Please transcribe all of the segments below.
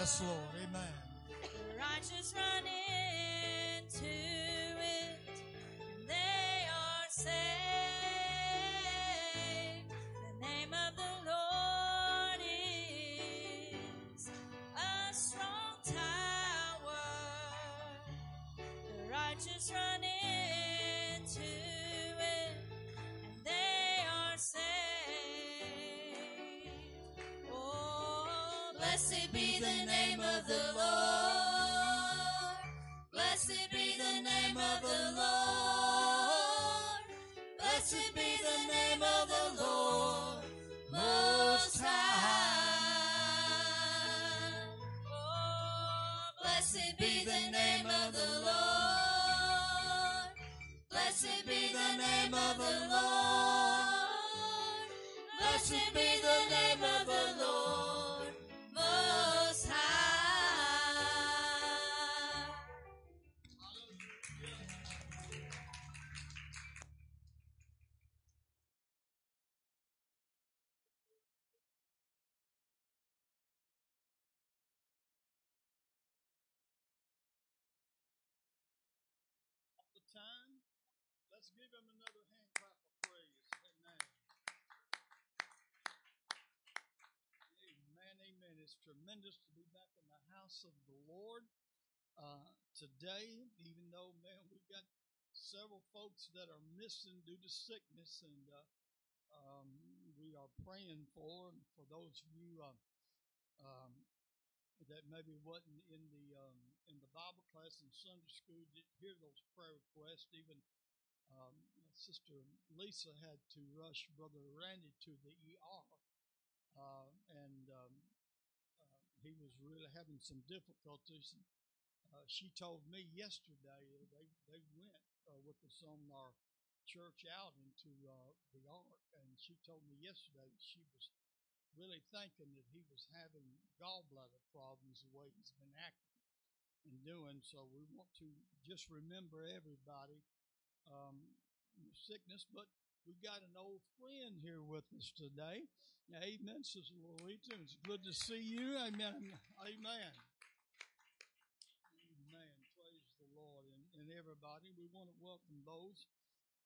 Yes, Lord. Amen. Righteous run into it, and they are saved. The name of the Lord is a strong tower. The righteous run into blessed be the name of the Lord. Blessed be the name of the Lord. Blessed be the name of the Lord Most High. Oh, blessed be the name of the Lord. Blessed be the name of the Lord. Blessed be the name Let's give him another hand clap of praise. Amen. Amen. Amen. It's tremendous to be back in the house of the Lord uh, today, even though, man, we've got several folks that are missing due to sickness, and uh, um, we are praying for for those of you uh, um, that maybe wasn't in the um, in the Bible class in Sunday school didn't hear those prayer requests. Even um, Sister Lisa had to rush Brother Randy to the ER, uh, and um, uh, he was really having some difficulties. Uh, she told me yesterday they they went uh, with on our church out into uh, the Ark, and she told me yesterday she was really thinking that he was having gallbladder problems the way he's been acting and doing. So we want to just remember everybody um, sickness, but we got an old friend here with us today. Amen, Sister Lolita. It's good to see you. Amen. Amen. Amen. Praise the Lord. And, and everybody, we want to welcome those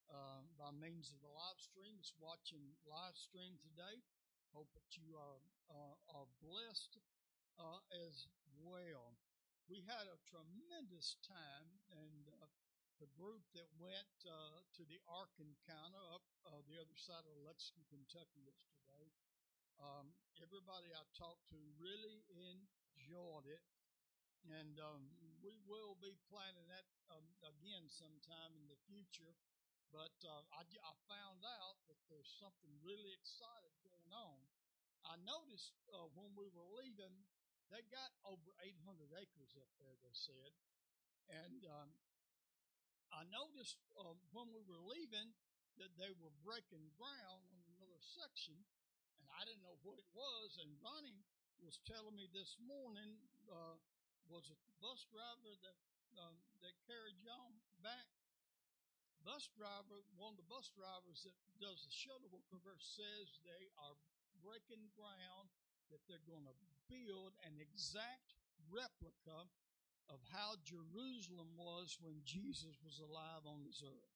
uh, by means of the live stream that's watching live stream today. Hope that you are uh, are blessed uh, as well. We had a tremendous time, and the group that went uh, to the Ark Encounter up uh, the other side of Lexington, Kentucky yesterday. Um, everybody I talked to really enjoyed it, and um, we will be planning that um, again sometime in the future. But uh, I, I found out that there's something really exciting going on. I noticed uh, when we were leaving, they got over 800 acres up there, they said. And um, I noticed um, when we were leaving that they were breaking ground on another section, and I didn't know what it was. And Ronnie was telling me this morning, uh, was it the bus driver that um, that carried y'all back? Bus driver, one of the bus drivers that does the shuttle over says they are breaking ground that they're going to build an exact replica of how Jerusalem was when Jesus was alive on this earth.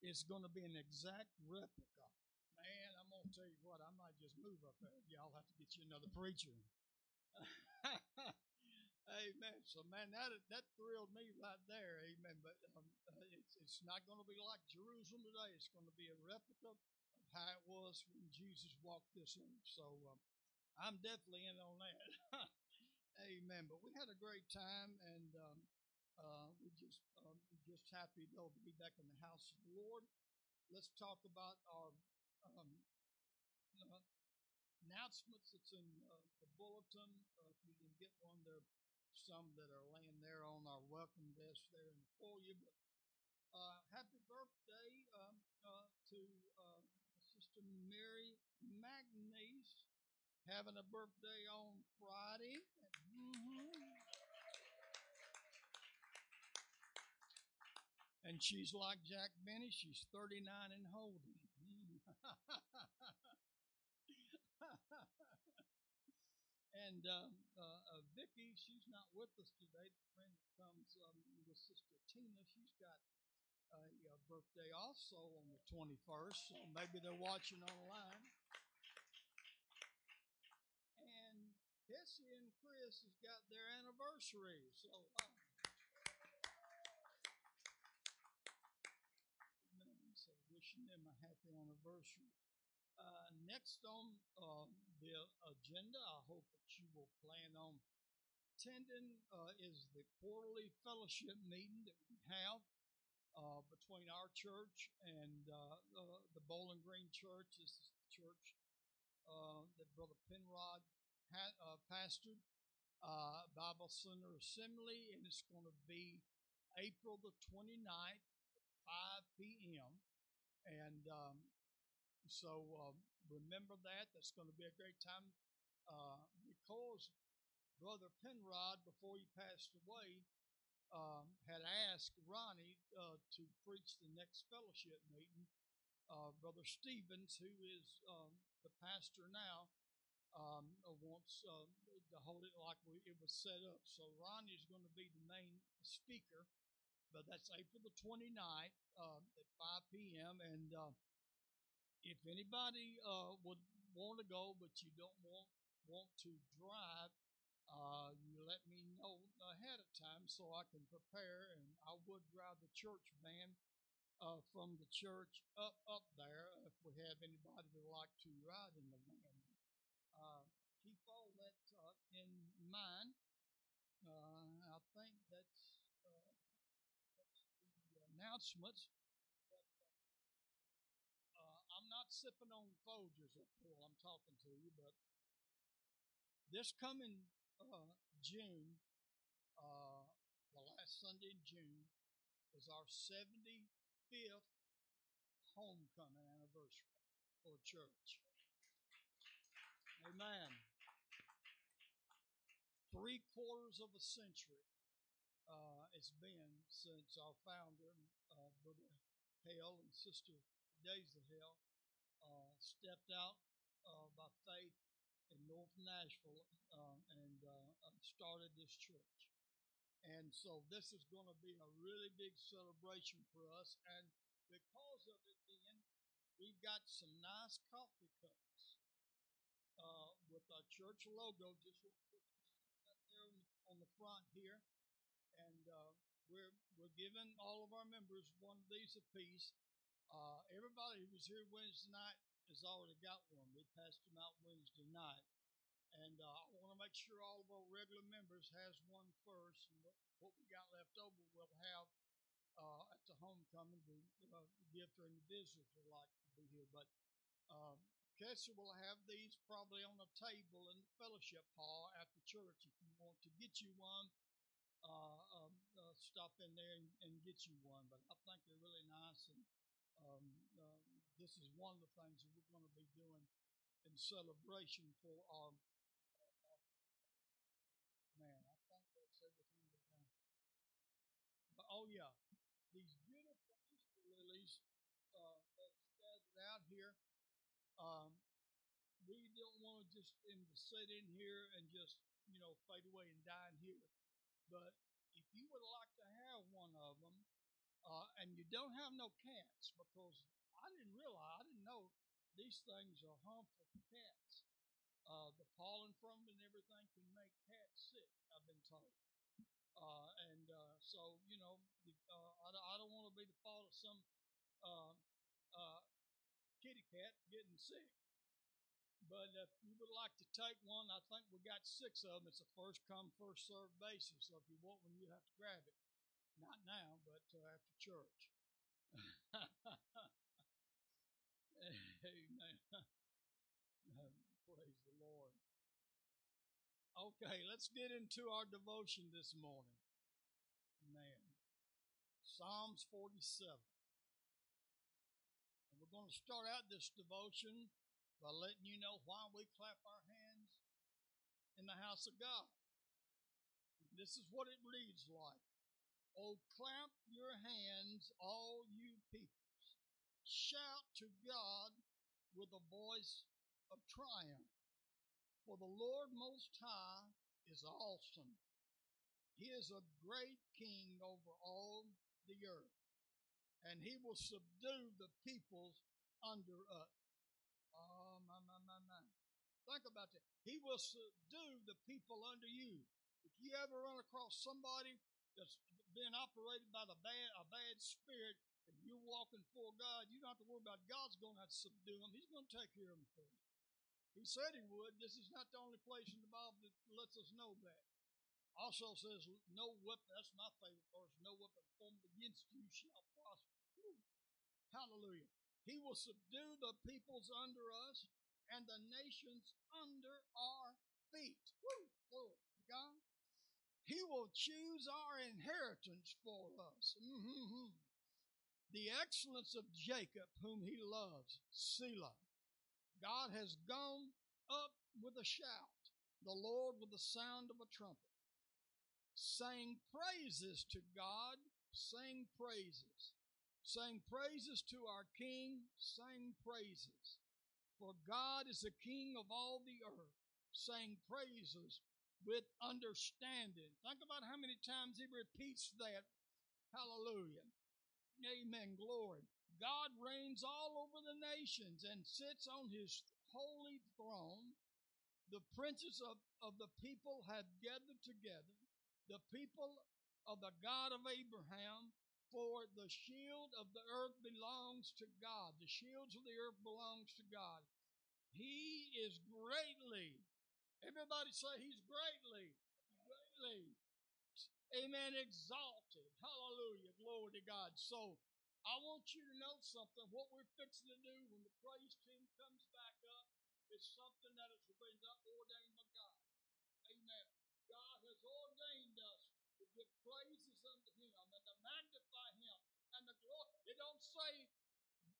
It's going to be an exact replica. Man, I'm going to tell you what, I might just move up there. Y'all have to get you another preacher. amen. So, man, that that thrilled me right there. Amen. But um, uh, it's, it's not going to be like Jerusalem today. It's going to be a replica of how it was when Jesus walked this earth. So, um, I'm definitely in on that. Amen. But we had a great time, and um, Uh, we just um, we're just happy to be back in the house of the Lord. Let's talk about our um, uh, announcements. It's in uh, the bulletin. Uh, if you didn't get one, there are some that are laying there on our welcome desk there in the foyer. But uh, happy birthday um, uh, to uh, Sister Mary Magnese, having a birthday on Friday. And she's like Jack Benny, she's 39 and holding. and um, uh, uh, Vicky, she's not with us today. The friend that comes um, with Sister Tina, she's got a, a birthday also on the 21st, so maybe they're watching online. And Tessie and Chris has got their anniversary, so. Uh. So wishing them a happy anniversary. Uh, next on uh, the agenda, I hope that you will plan on attending uh, is the quarterly fellowship meeting that we have uh, between our church and uh, uh, the Bowling Green Church. This is the church uh, that Brother Penrod uh, pastored, uh, Bible Center Assembly, and it's going to be April the 29th 5 p.m. And um, so uh, remember that. That's going to be a great time uh, because Brother Penrod, before he passed away, um, had asked Ronnie uh, to preach the next fellowship meeting. Uh, Brother Stevens, who is um, the pastor now, um, uh, wants uh, to hold it like we, it was set up. So Ronnie is going to be the main speaker but that's April the 29th uh, at 5 p.m. And uh, if anybody uh, would want to go, but you don't want want to drive, uh, you let me know ahead of time so I can prepare. And I would drive the church van uh, from the church up up there if we have anybody that would like to ride in the van. Uh, keep all that uh, in mind. I think that's announcements. Uh, I'm not sipping on Folgers up Paul. I'm talking to you, but this coming uh, June, uh, the last Sunday in June, is our 75th homecoming anniversary for church. Amen. Three quarters of a century uh, it's been since our founder, uh, Brother Hale and Sister Daisy Hale, uh, stepped out uh, by faith in North Nashville uh, and uh, started this church. And so this is going to be a really big celebration for us. And because of it, then we've got some nice coffee cups with our church logo just front here and uh, we're we're giving all of our members one of these apiece. Uh, everybody who was here Wednesday night has already got one. We passed them out Wednesday night, and uh, I want to make sure all of our regular members has one first. And what, what we got left over, we'll have uh, at the homecoming to uh, give to any visitors who like to be here. But um, Cassie will have these probably on a table in the fellowship hall after church. If you want to get you one, uh, um, uh, stop in there and, and, get you one. But I think they're really nice, and um, uh, this is one of the things that we're going to be doing in celebration for our. man, I think that's everything we've done. But oh yeah, these beautiful Easter lilies uh, that's gathered out here. Um, we don't want to just in to sit in here and just you know fade away and die in here but if you would like to have one of them, uh, and you don't have no cats, because I didn't realize, I didn't know these things are harmful to cats. Uh, the pollen from them and everything can make cats sick, I've been told. Uh, and uh, so, you know, uh, I, I, don't want to be the fault of some uh, uh, kitty cat getting sick. But if you would like to take one, I think we got six of them. It's a first come, first served basis. So if you want one, you have to grab it. Not now, but uh, after church. Amen. Praise the Lord. Okay, let's get into our devotion this morning. Man. Psalms 47. And we're going to start out this devotion by letting you know why we clap our hands in the house of God. This is what it reads like. Oh, clap your hands, all you peoples. Shout to God with a voice of triumph. For the Lord Most High is awesome. He is a great king over all the earth, and he will subdue the peoples under us. Oh, my, my, my, my. Think about that. He will subdue the people under you. If you ever run across somebody that's been operated by the bad, a bad spirit, and you're walking for God, you don't have to worry about God's going to to subdue them. He's going to take care of them for you. He said he would. This is not the only place in the Bible that lets us know that. Also says, no weapon, that's my favorite verse, no weapon formed against you shall prosper. Hallelujah. He will subdue the peoples under us and the nations under our feet. Woo. God. He will choose our inheritance for us. Mm-hmm. The excellence of Jacob, whom he loves, Selah. God has gone up with a shout, the Lord with the sound of a trumpet. Saying praises to God, sing praises. Saying praises to our King, sing praises. For God is the King of all the earth, saying praises with understanding. Think about how many times he repeats that. Hallelujah. Amen. Glory. God reigns all over the nations and sits on his holy throne. The princes of, of the people have gathered together, the people of the God of Abraham, for the shield of the earth belongs to God. The shields of the earth belongs to God. He is greatly, everybody say he's greatly, greatly, amen, exalted. Hallelujah. Glory to God. So I want you to know something. What we're fixing to do when the praise team comes back up is something that has been ordained by God. Amen. God has ordained us to give praises unto Him and to magnify Him and the glory. It don't say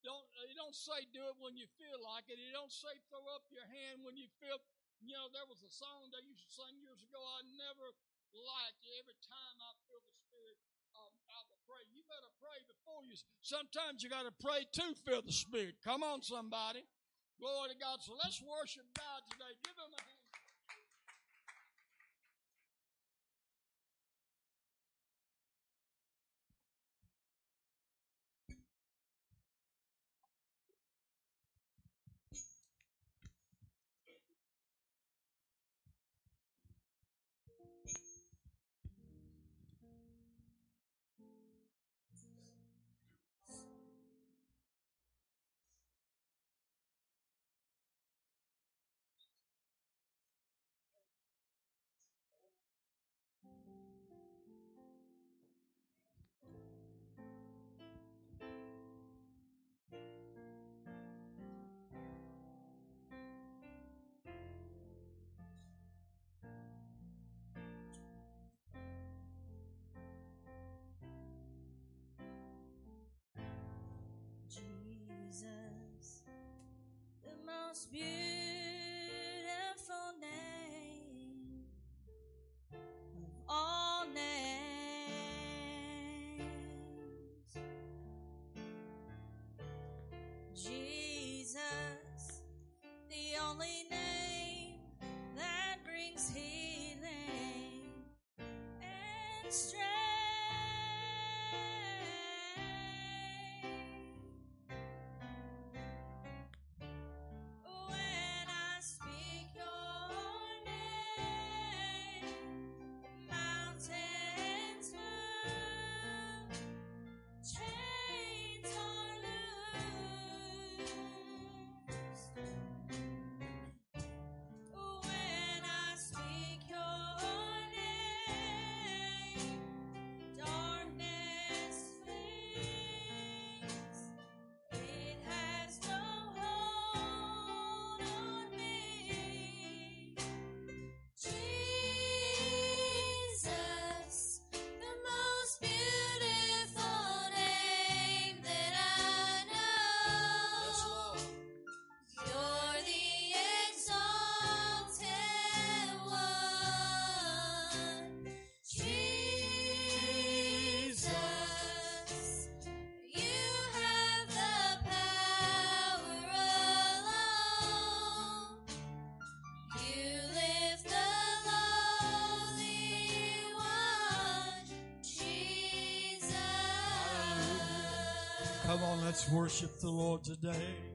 don't it don't say do it when you feel like it. You don't say throw up your hand when you feel. You know, there was a song they used to sing years ago. I never liked every time I feel the Spirit um, I will pray. You better pray before you. Sometimes you got to pray to feel the Spirit. Come on, somebody. Glory to God. So let's worship God today. Give him a hand. Most beautiful name of all names. Jesus, let's worship the Lord today.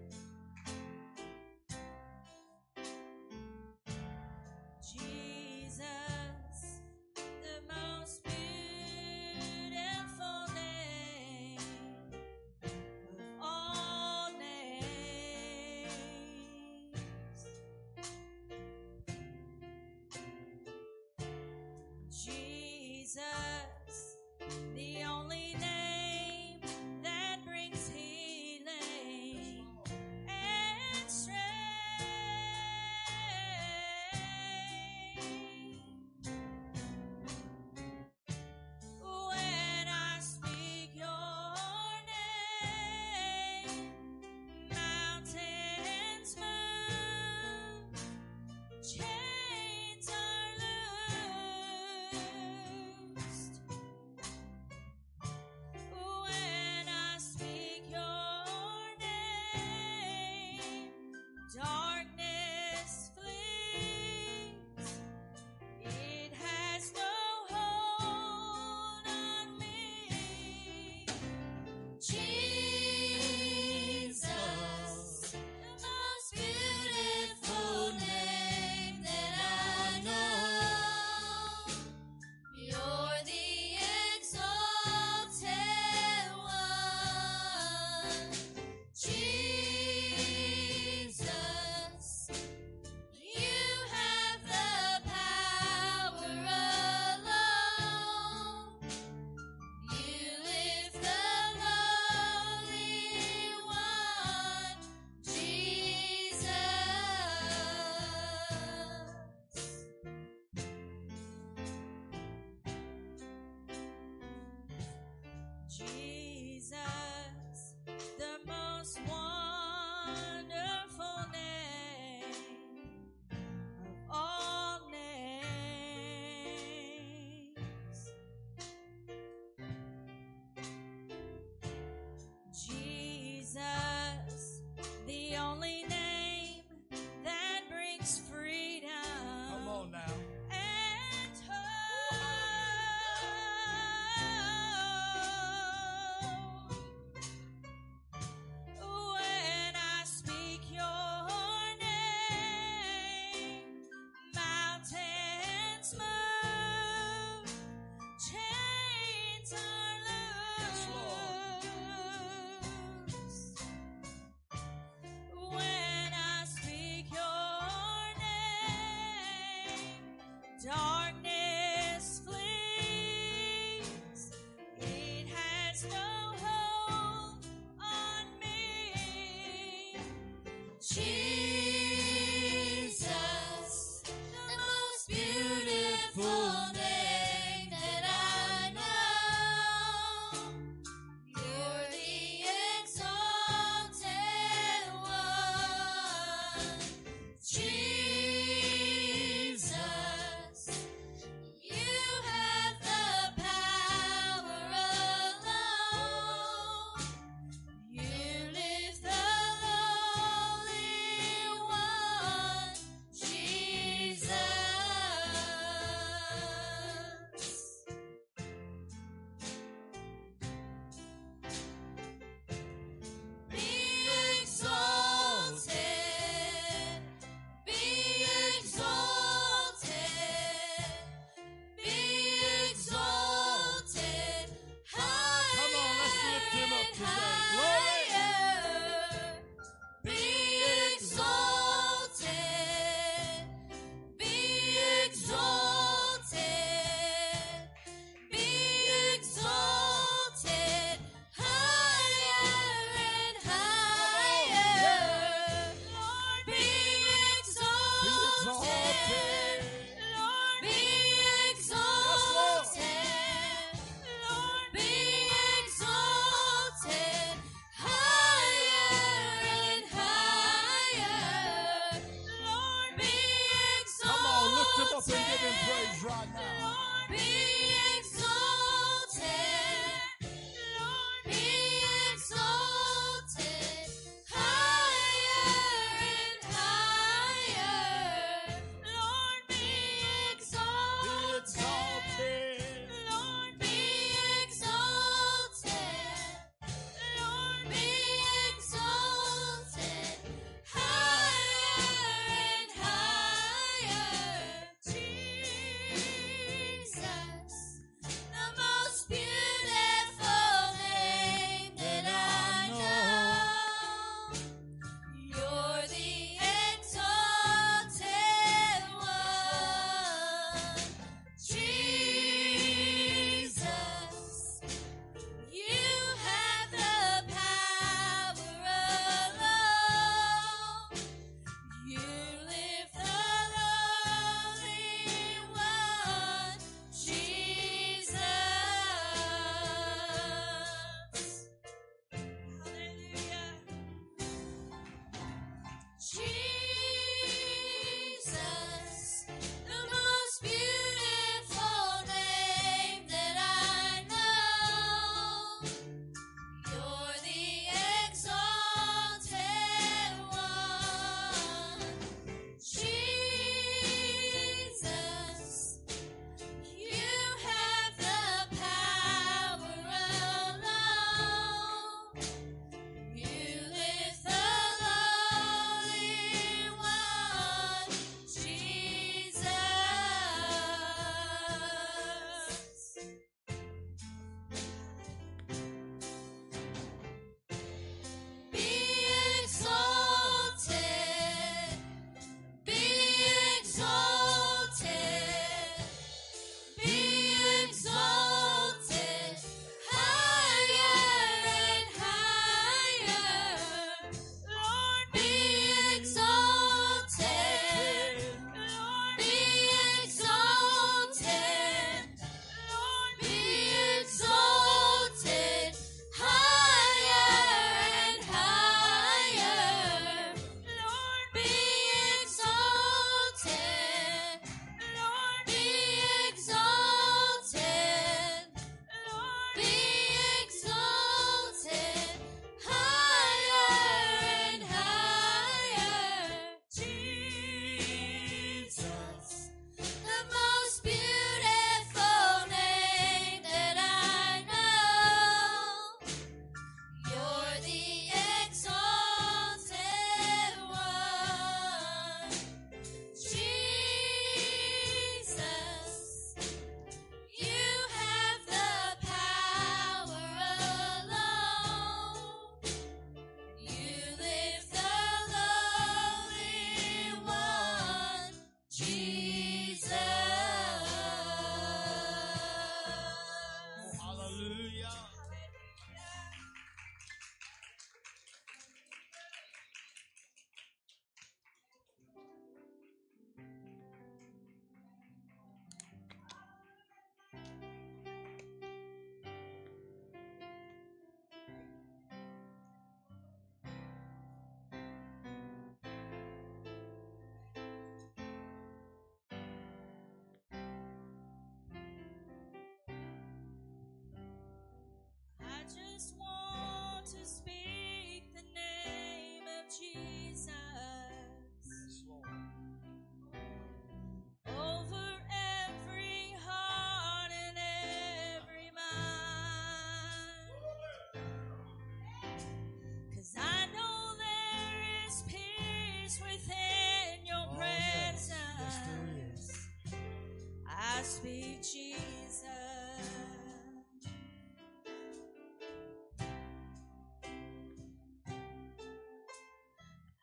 Christ Jesus.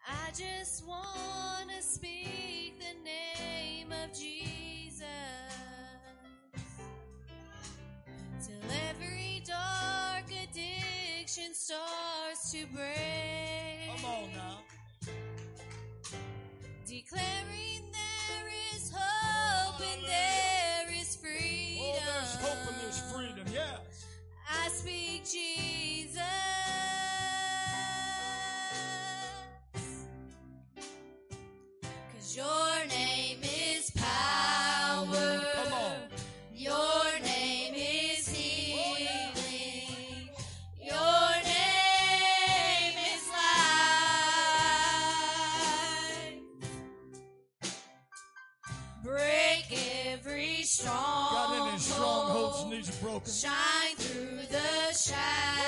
I just want to speak the name of Jesus till every dark addiction starts to break. Come on now. Declare Break every stronghold. God, any strongholds needs broken. Shine through the shadows.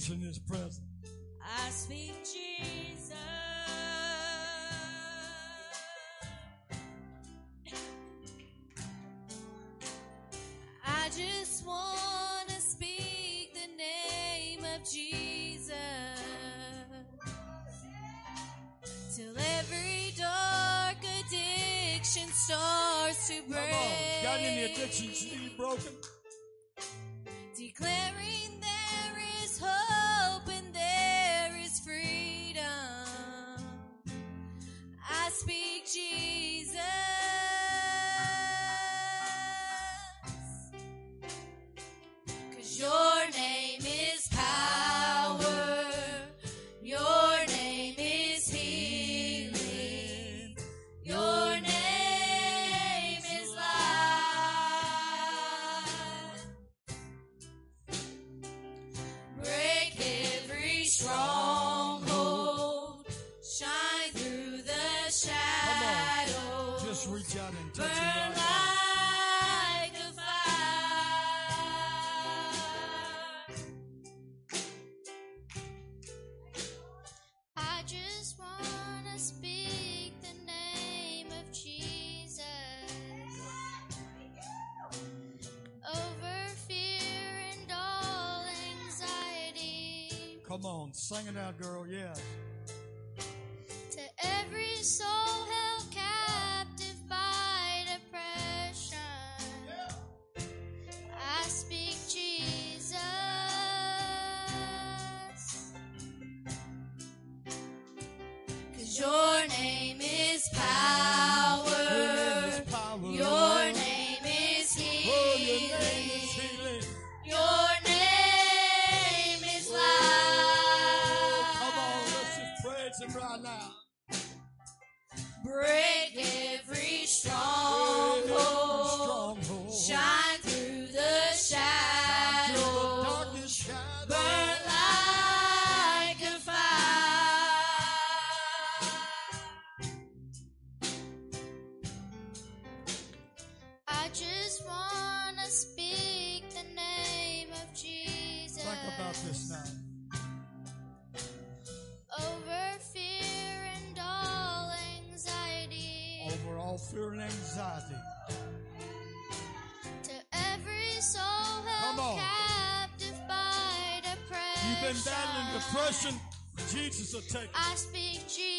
peace in his presence. I speak Jesus. I just want to speak the name of Jesus till every dark addiction starts to break. Come on. Got any addictions you need broken? Sing it out, girl. Yeah. anger and anxiety. To every soul held Come on. captive by depression. You've been battling depression. Jesus will take it. I speak Jesus.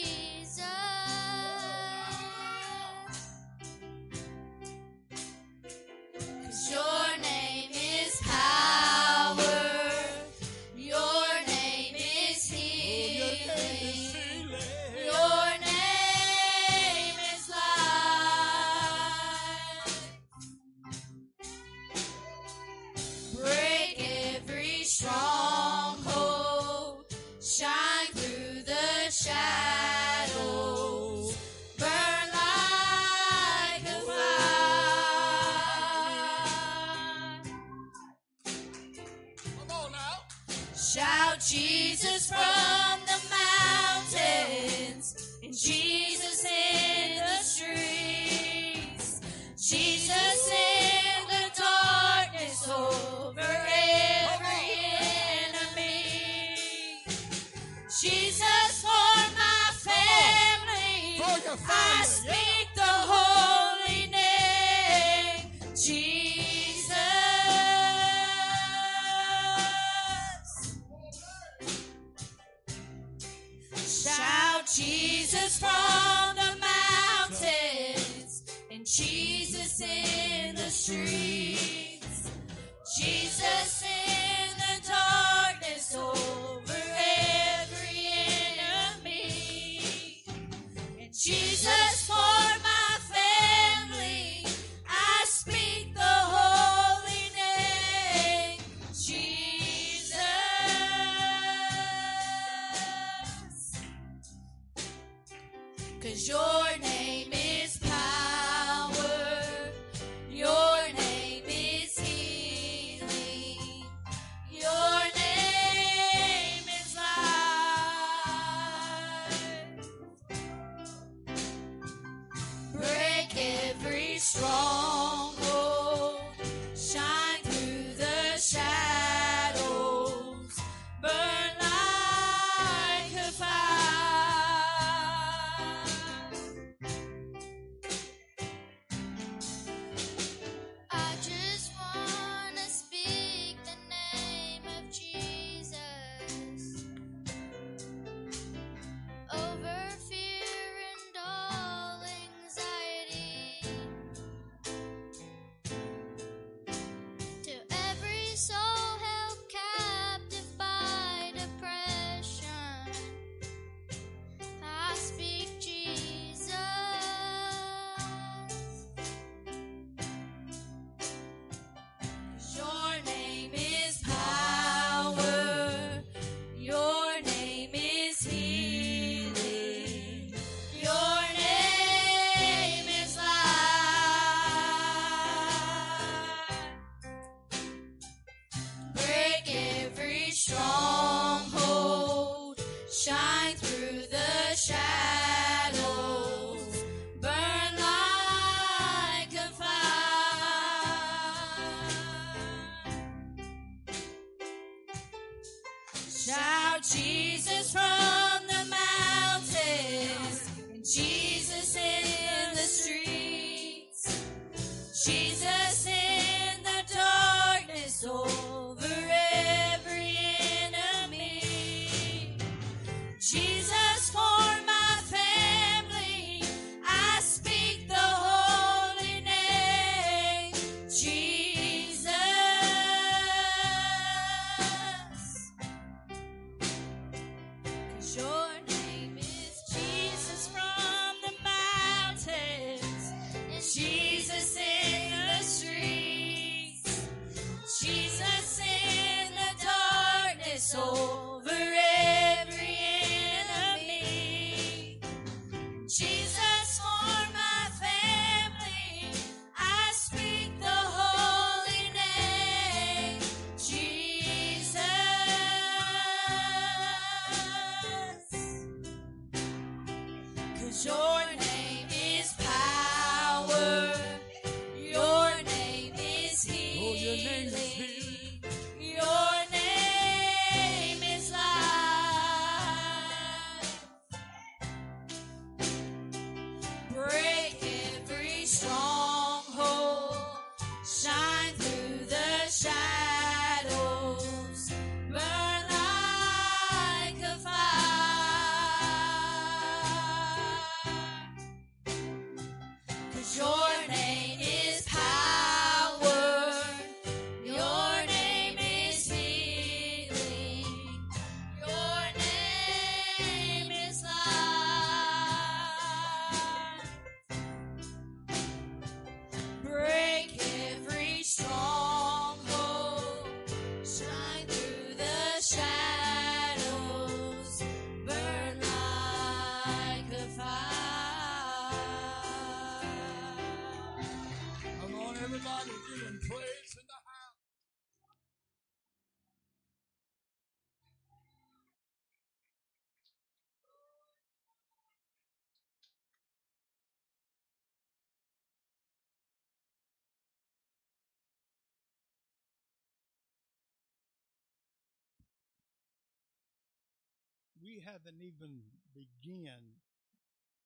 We haven't even begun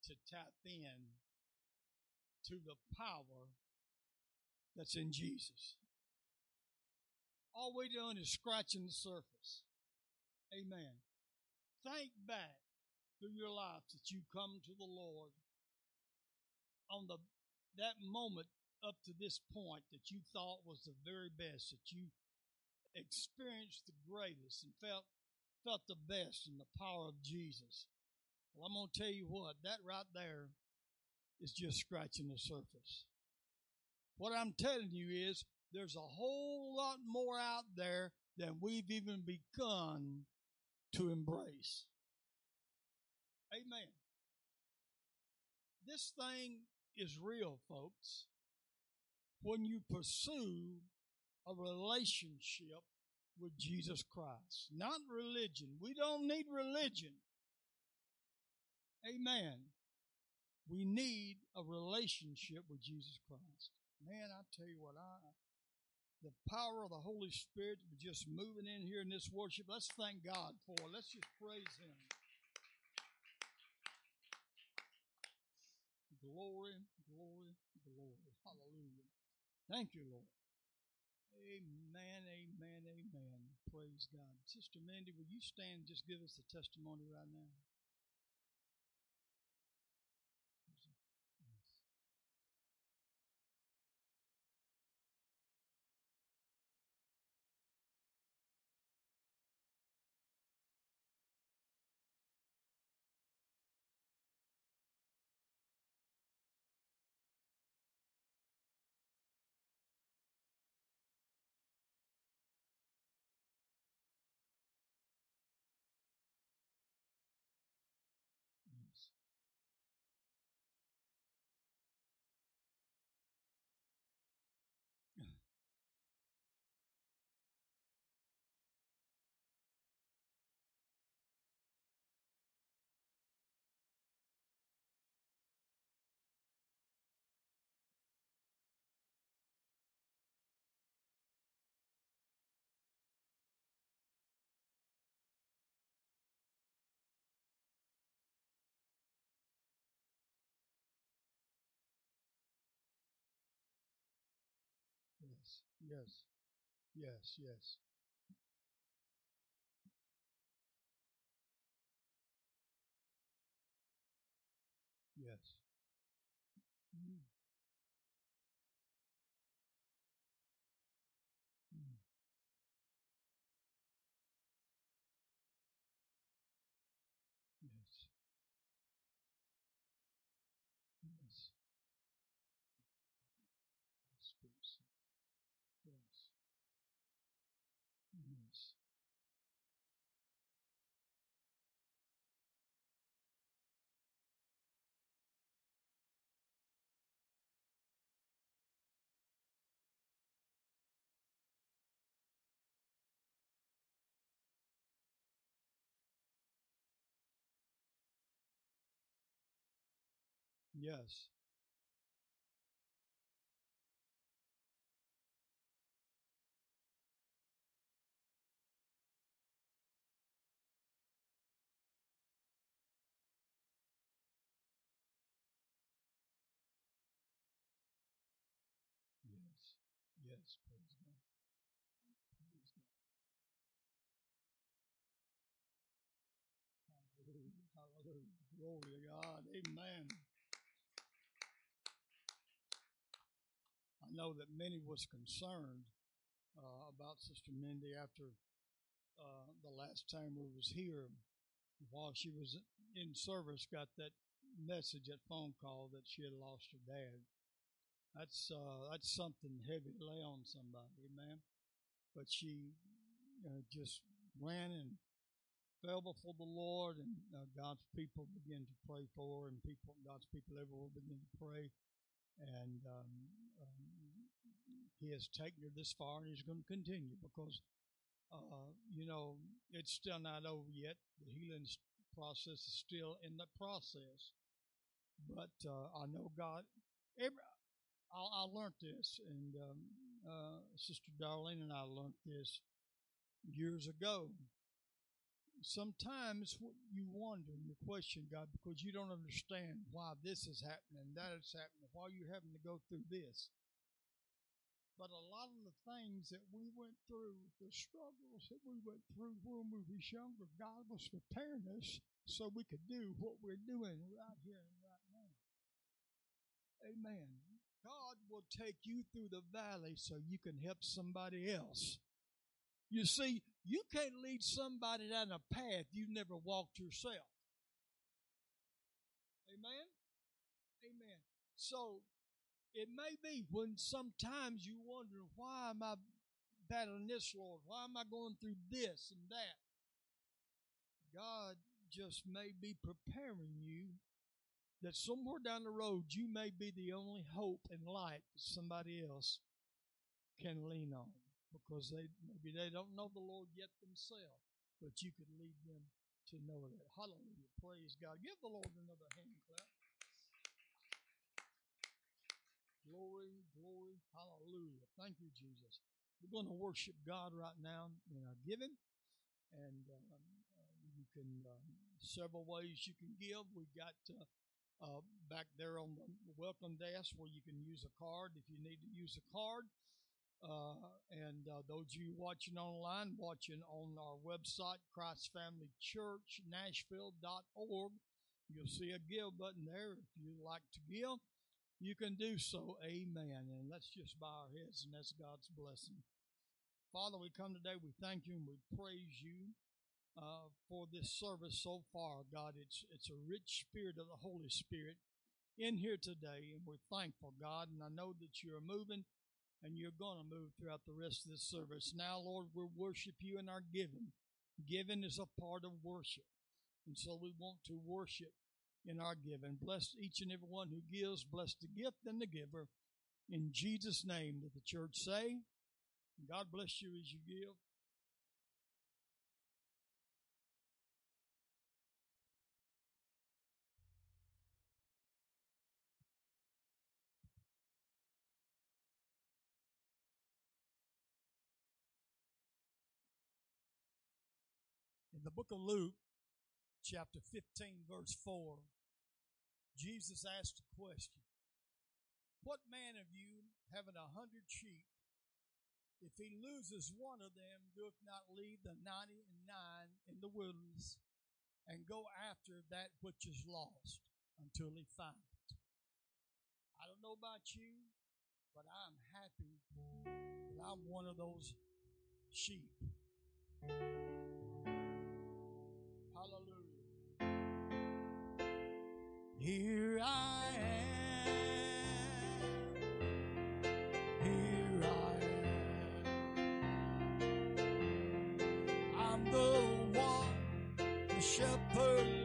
to tap in to the power that's in Jesus. All we're doing is scratching the surface. Amen. Think back through your life that you come to the Lord on the that moment up to this point that you thought was the very best, that you experienced the greatest and felt felt the best in the power of Jesus. Well, I'm going to tell you what, that right there is just scratching the surface. What I'm telling you is there's a whole lot more out there than we've even begun to embrace. Amen. This thing is real, folks. When you pursue a relationship with Jesus Christ, not religion. We don't need religion. Amen. We need a relationship with Jesus Christ. Man, I tell you what, I the power of the Holy Spirit just moving in here in this worship. Let's thank God for it. Let's just praise Him. Glory, glory, glory. Hallelujah. Thank you, Lord. Amen, amen. Praise God. Sister Mandy, will you stand and just give us a testimony right now? Yes, yes, yes, Yes. Yes. Yes. Praise God. Praise God. Hallelujah. Hallelujah. Glory to God. Amen. Know that many was concerned uh, about Sister Mindy after uh, the last time we was here. While she was in service, got that message, that phone call that she had lost her dad. That's uh, that's something heavy to lay on somebody, amen. But she uh, just ran and fell before the Lord, and uh, God's people began to pray for her, and people, God's people everywhere began to pray. And um, He has taken her this far, and He's going to continue because, uh, you know, it's still not over yet. The healing process is still in the process. But uh, I know God. Every, I, I learned this, and um, uh, Sister Darlene and I learned this years ago. sometimes you wonder and you question God because you don't understand why this is happening, that is happening, why you're having to go through this. But a lot of the things that we went through, the struggles that we went through when we was younger, God was preparing us so we could do what we're doing right here and right now. Amen. God will take you through the valley so you can help somebody else. You see, you can't lead somebody down a path you've never walked yourself. Amen? Amen. So it may be when sometimes you wonder, why am I battling this, Lord? Why am I going through this and that? God just may be preparing you that somewhere down the road you may be the only hope and light that somebody else can lean on because they maybe they don't know the Lord yet themselves, but you could lead them to know that. Hallelujah. Praise God. Give the Lord another hand clap. Glory, glory, hallelujah. Thank you, Jesus. We're going to worship God right now in our giving, and um, uh, you can um, several ways you can give. We've got uh, uh, back there on the welcome desk where you can use a card if you need to use a card. Uh, and uh, those of you watching online, watching on our website, Christ Family Church, Nashville.org, you'll see a give button there. If you'd like to give, you can do so. Amen. And let's just bow our heads and that's God's blessing. Father, we come today, we thank you and we praise you. Uh, for this service so far, God, it's it's a rich spirit of the Holy Spirit in here today, and we're thankful, God. And I know that you're moving and you're going to move throughout the rest of this service. Now, Lord, we worship you in our giving. Giving is a part of worship. And so we want to worship in our giving. Bless each and every one who gives. Bless the gift and the giver. In Jesus' name, that the church say, God bless you as you give. In the book of Luke, chapter 15, verse 4, Jesus asked a question What man of you, having a hundred sheep, if he loses one of them, doth not leave the ninety and nine in the wilderness and go after that which is lost until he find it? I don't know about you, but I'm happy that I'm one of those sheep. Hallelujah. Here I am. Here I am. I'm the one the shepherd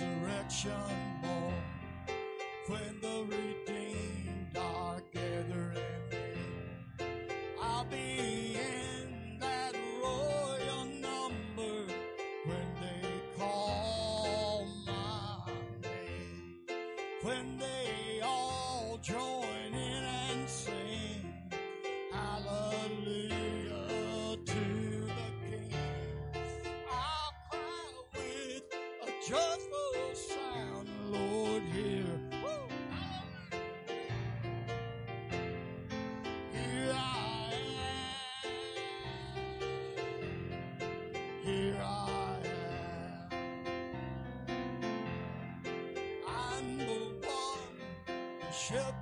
resurrection morn, when the redeemed are gathering in, I'll be in that royal number when they call my name. When they all join in and sing hallelujah to the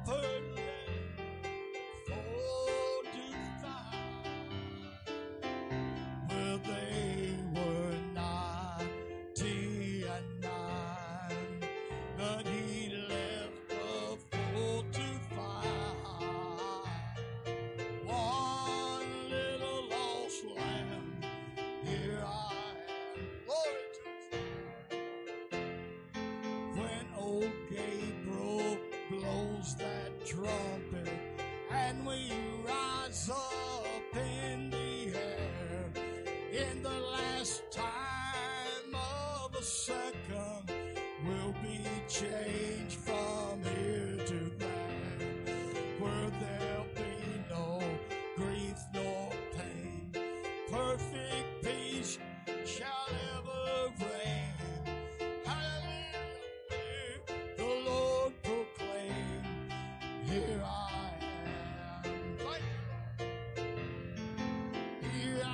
trumpet here i am here i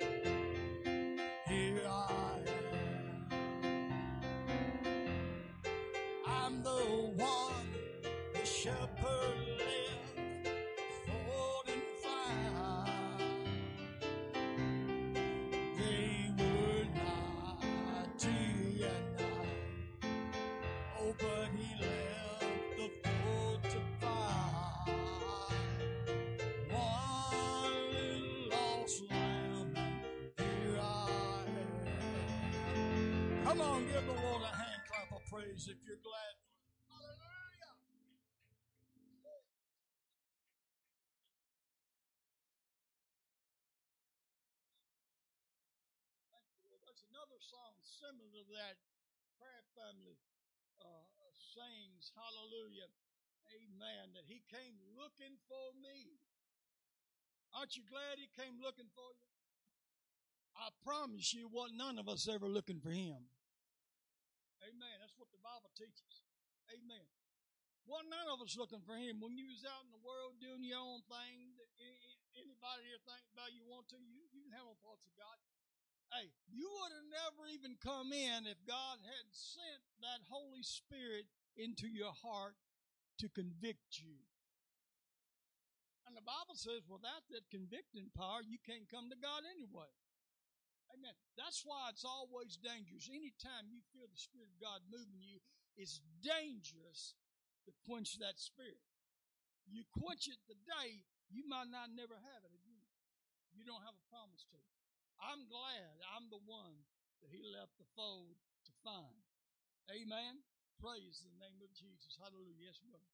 am here I am. I'm the Come on, give the Lord a hand clap of praise if you're glad. Hallelujah. There's another song similar to that prayer family uh, sings, Hallelujah, Amen, that He came looking for me. Aren't you glad He came looking for you? I promise you, what none of us ever looking for Him. Amen. That's what the Bible teaches. Amen. Well, none of us looking for Him. When you was out in the world doing your own thing, anybody here think about you want to, you, you have no thoughts of God. Hey, you would have never even come in if God had sent that Holy Spirit into your heart to convict you. And the Bible says, without that convicting power, you can't come to God anyway. Amen. That's why it's always dangerous. Anytime you feel the Spirit of God moving you, it's dangerous to quench that Spirit. You quench it today, you might not never have it again. You don't have a promise to. I'm glad I'm the one that He left the fold to find. Amen. Praise the name of Jesus. Hallelujah. Yes, brother.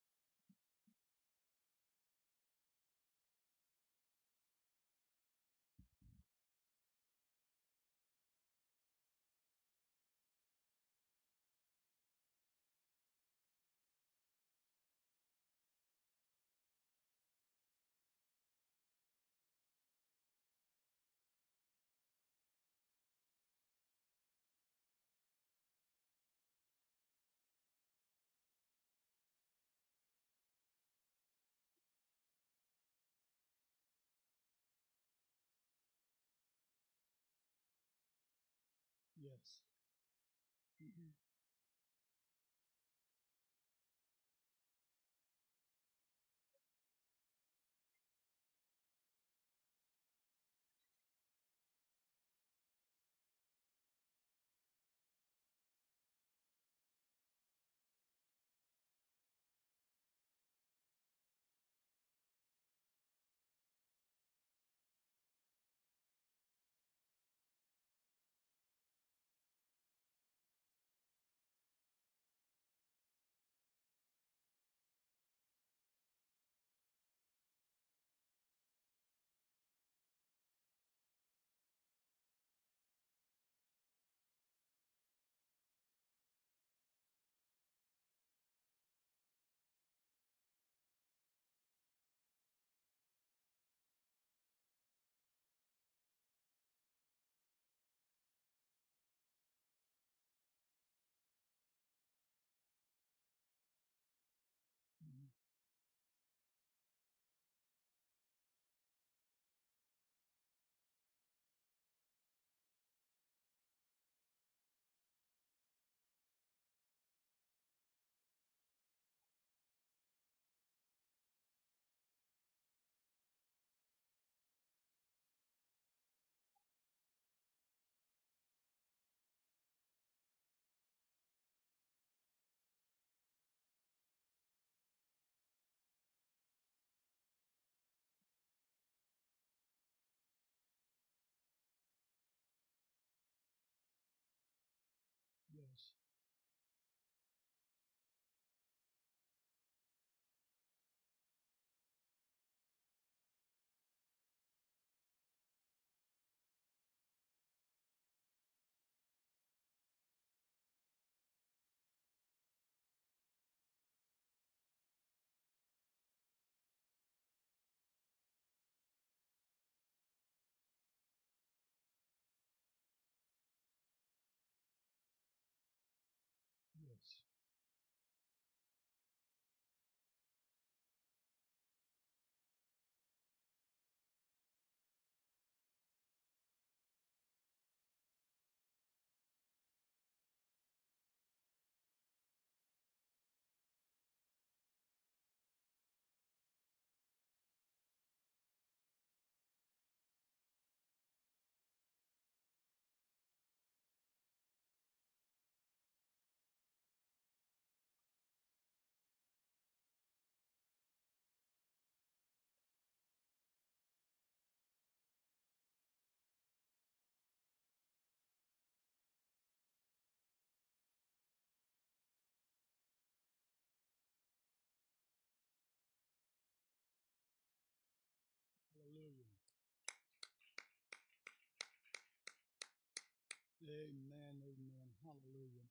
Amen. Amen. Hallelujah.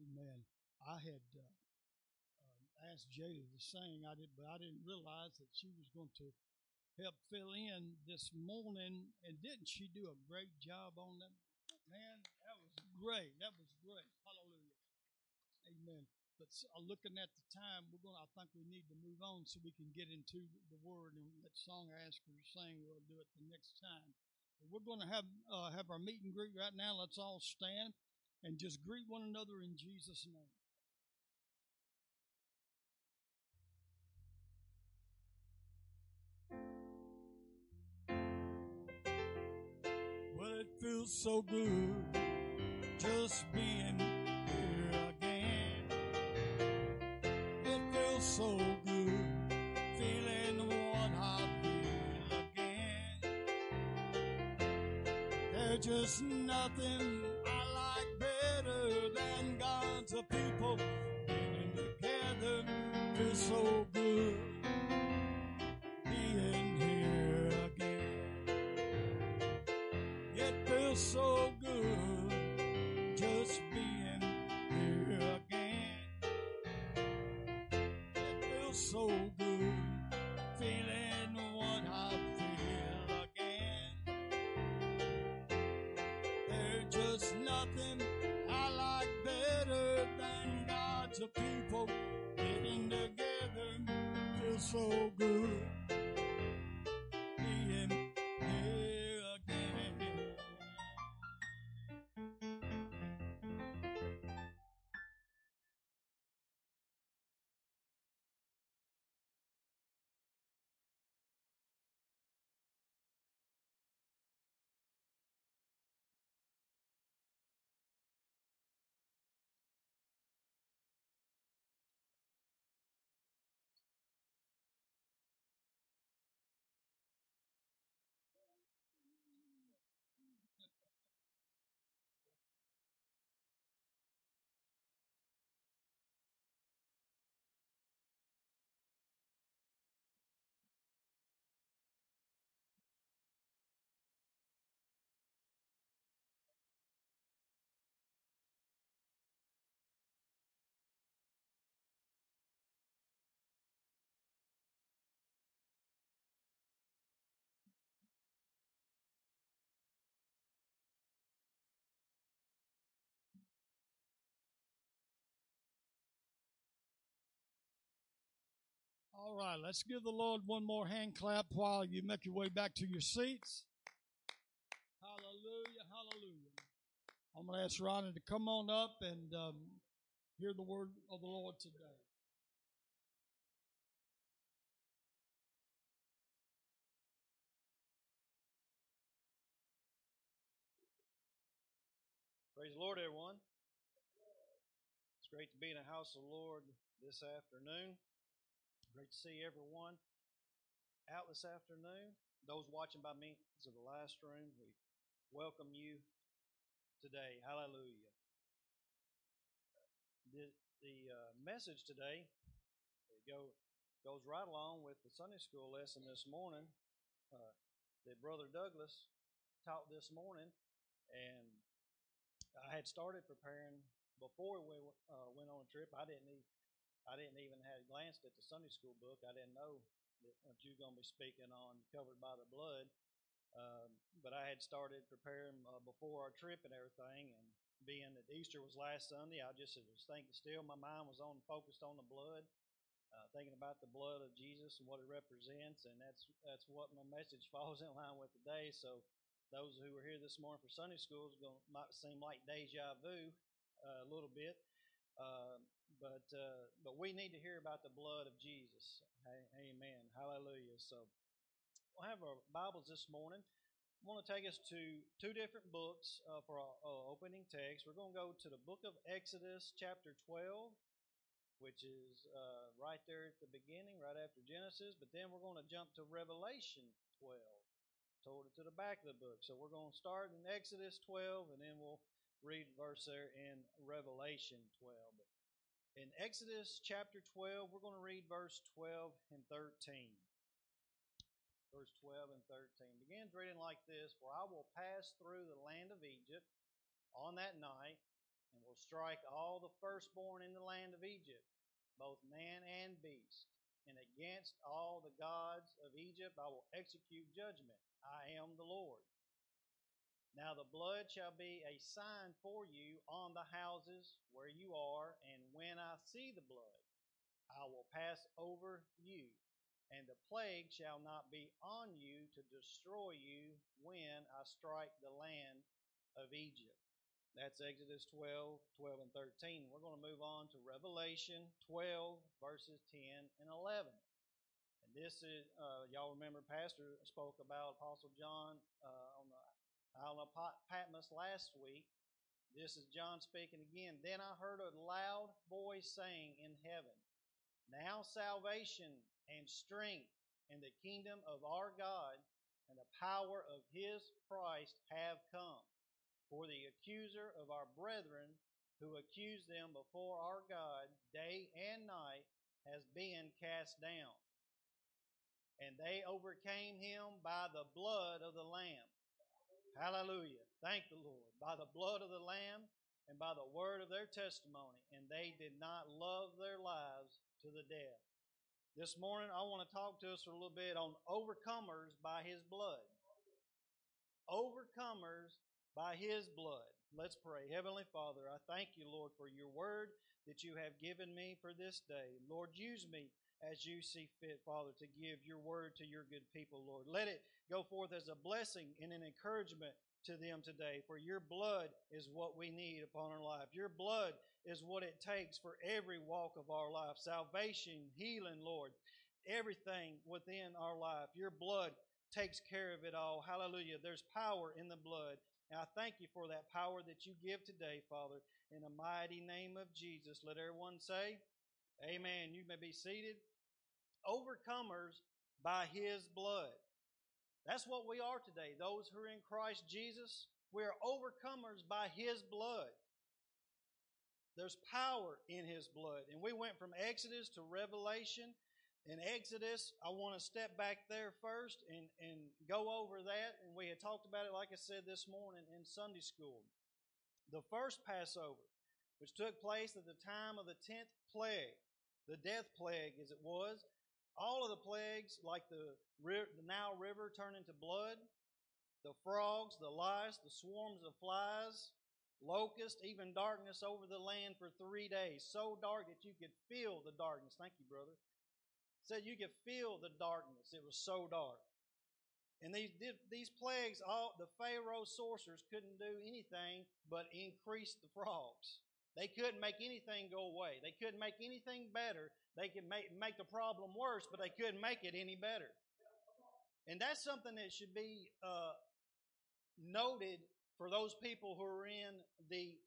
Amen. I had uh, uh, asked Jada to sing, I did, but I didn't realize that she was going to help fill in this morning. And didn't she do a great job on that? Man, that was great. That was great. Hallelujah. Amen. But uh, looking at the time, we're going. I think we need to move on so we can get into the word and that song to sing. We'll do it the next time. We're going to have uh, have our meet and greet right now. Let's all stand and just greet one another in Jesus' name. Well, it feels so good just being here again. It feels so There's just nothing I like better than God's people being together. Feels so Nothing I like better than God's people getting together. Feels so good All right, let's give the Lord one more hand clap while you make your way back to your seats. Hallelujah, hallelujah. I'm going to ask Ronnie to come on up and um, hear the word of the Lord today. Praise the Lord, everyone. It's great to be in the house of the Lord this afternoon. Great to see everyone out this afternoon. Those watching by means of the live stream, we welcome you today. Hallelujah. The, the uh, message today go, goes right along with the Sunday school lesson this morning uh, that Brother Douglas taught this morning. And I had started preparing before we uh, went on a trip. I didn't I didn't even had glanced at the Sunday school book. I didn't know that what you're going to be speaking on, covered by the blood. Um, but I had started preparing uh, before our trip and everything, and being that Easter was last Sunday, I just was thinking still. My mind was on focused on the blood, uh, thinking about the blood of Jesus and what it represents, and that's that's what my message falls in line with today. So those who were here this morning for Sunday school is going might seem like deja vu uh, a little bit, uh, but uh, but we need to hear about the blood of Jesus. Amen. Hallelujah. So we'll have our Bibles this morning. I want to take us to two different books uh, for our uh, opening text. We're going to go to the book of Exodus, chapter 12, which is uh, right there at the beginning, right after Genesis. But then we're going to jump to Revelation 12 toward to the back of the book. So we're going to start in Exodus 12, and then we'll read verse there in Revelation 12. But in Exodus chapter 12, we're going to read verse 12 and 13. Verse 12 and 13 begins reading like this For I will pass through the land of Egypt, on that night, and will strike all the firstborn in the land of Egypt, both man and beast. And against all the gods of Egypt I will execute judgment. I am the Lord. Now the blood shall be a sign for you on the houses where you are, and when I see the blood, I will pass over you, and the plague shall not be on you to destroy you when I strike the land of Egypt. That's Exodus 12, 12 and 13. We're going to move on to Revelation 12, verses 10 and 11. And this is, uh, y'all remember, Pastor spoke about Apostle John uh, Isle of Patmos last week. This is John speaking again. Then I heard a loud voice saying in heaven, Now salvation and strength and the kingdom of our God and the power of his Christ have come. For the accuser of our brethren, who accused them before our God day and night, has been cast down. And they overcame him by the blood of the Lamb Hallelujah. Thank the Lord. By the blood of the Lamb and by the word of their testimony, and they did not love their lives to the death. This morning, I want to talk to us for a little bit on overcomers by His blood. Overcomers by His blood. Let's pray. Heavenly Father, I thank you, Lord, for your word that you have given me for this day. Lord, use me as you see fit, Father, to give your word to your good people, Lord. Let it go forth as a blessing and an encouragement to them today, for your blood is what we need upon our life. Your blood is what it takes for every walk of our life salvation, healing, Lord, everything within our life. Your blood takes care of it all. Hallelujah. There's power in the blood. And I thank you for that power that you give today, Father. In the mighty name of Jesus, let everyone say, Amen. You may be seated overcomers by his blood. That's what we are today. Those who are in Christ Jesus, we are overcomers by his blood. There's power in his blood. And we went from Exodus to Revelation. In Exodus, I want to step back there first and, and go over that. And we had talked about it, like I said this morning in Sunday school. The first Passover, which took place at the time of the 10th plague, the death plague as it was, all of the plagues, like the, the Nile River turning to blood, the frogs, the lice, the swarms of flies, locusts, even darkness over the land for three days. So dark that you could feel the darkness. Thank you, brother. Said you could feel the darkness. It was so dark. And these these plagues, all the Pharaoh sorcerers couldn't do anything but increase the frogs. They couldn't make anything go away. They couldn't make anything better. They could make, make the problem worse, but they couldn't make it any better. And that's something that should be uh, noted for those people who are in the,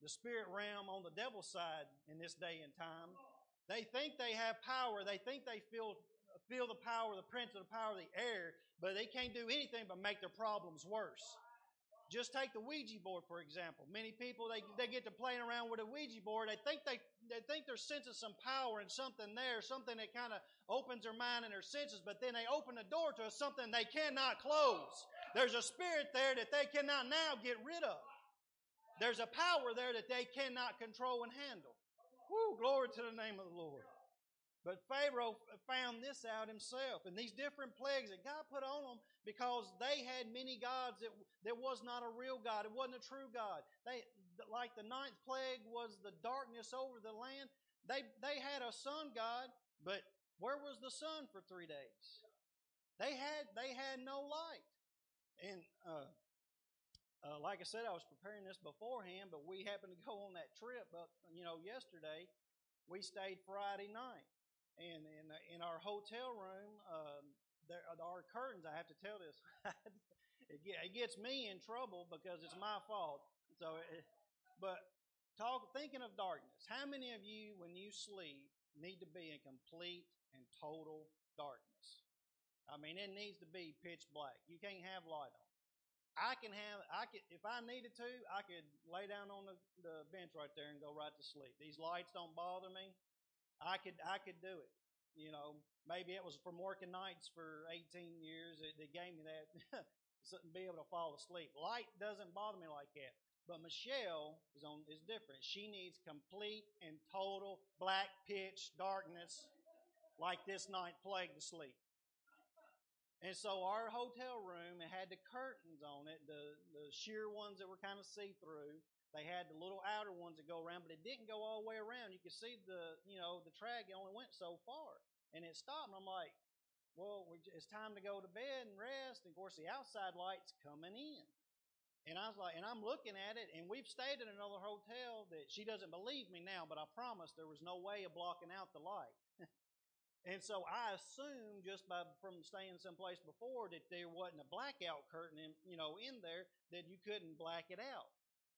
the spirit realm on the devil's side in this day and time. They think they have power. They think they feel, feel the power, the prince of the power of the air, but they can't do anything but make their problems worse. Just take the Ouija board, for example. Many people, they, they get to playing around with a Ouija board. They think they, they think they're sensing some power and something there, something that kind of opens their mind and their senses, but then they open the door to something they cannot close. There's a spirit there that they cannot now get rid of. There's a power there that they cannot control and handle. Woo, glory to the name of the Lord. But Pharaoh found this out himself. And these different plagues that God put on them because they had many gods that, that was not a real God. It wasn't a true God. They, like the ninth plague was the darkness over the land. They, they had a sun God, but where was the sun for three days? They had, they had no light. And, uh, uh, like I said, I was preparing this beforehand, but we happened to go on that trip But you know, yesterday. We stayed Friday night. And in in our hotel room, um, there are curtains. I have to tell this. it, it gets me in trouble because it's my fault. So, it, but talk thinking of darkness. How many of you, when you sleep, need to be in complete and total darkness? I mean, it needs to be pitch black. You can't have light on. I can have, I could, if I needed to, I could lay down on the, the bench right there and go right to sleep. These lights don't bother me. I could I could do it. You know, maybe it was from working nights for 18 years. They gave me that be able to fall asleep. Light doesn't bother me like that. But Michelle is on is different. She needs complete and total black pitch darkness like this night plague to sleep. And so our hotel room it had the curtains on it, the the sheer ones that were kind of see through. They had the little outer ones that go around, but it didn't go all the way around. You could see the you know the track it only went so far, and it stopped. And I'm like, well, we, it's time to go to bed and rest. And of course, the outside light's coming in. And I was like, and I'm looking at it, and we've stayed at another hotel that she doesn't believe me now, but I promise there was no way of blocking out the light. And so I assumed just by from staying someplace before that there wasn't a blackout curtain, in, you know, in there that you couldn't black it out.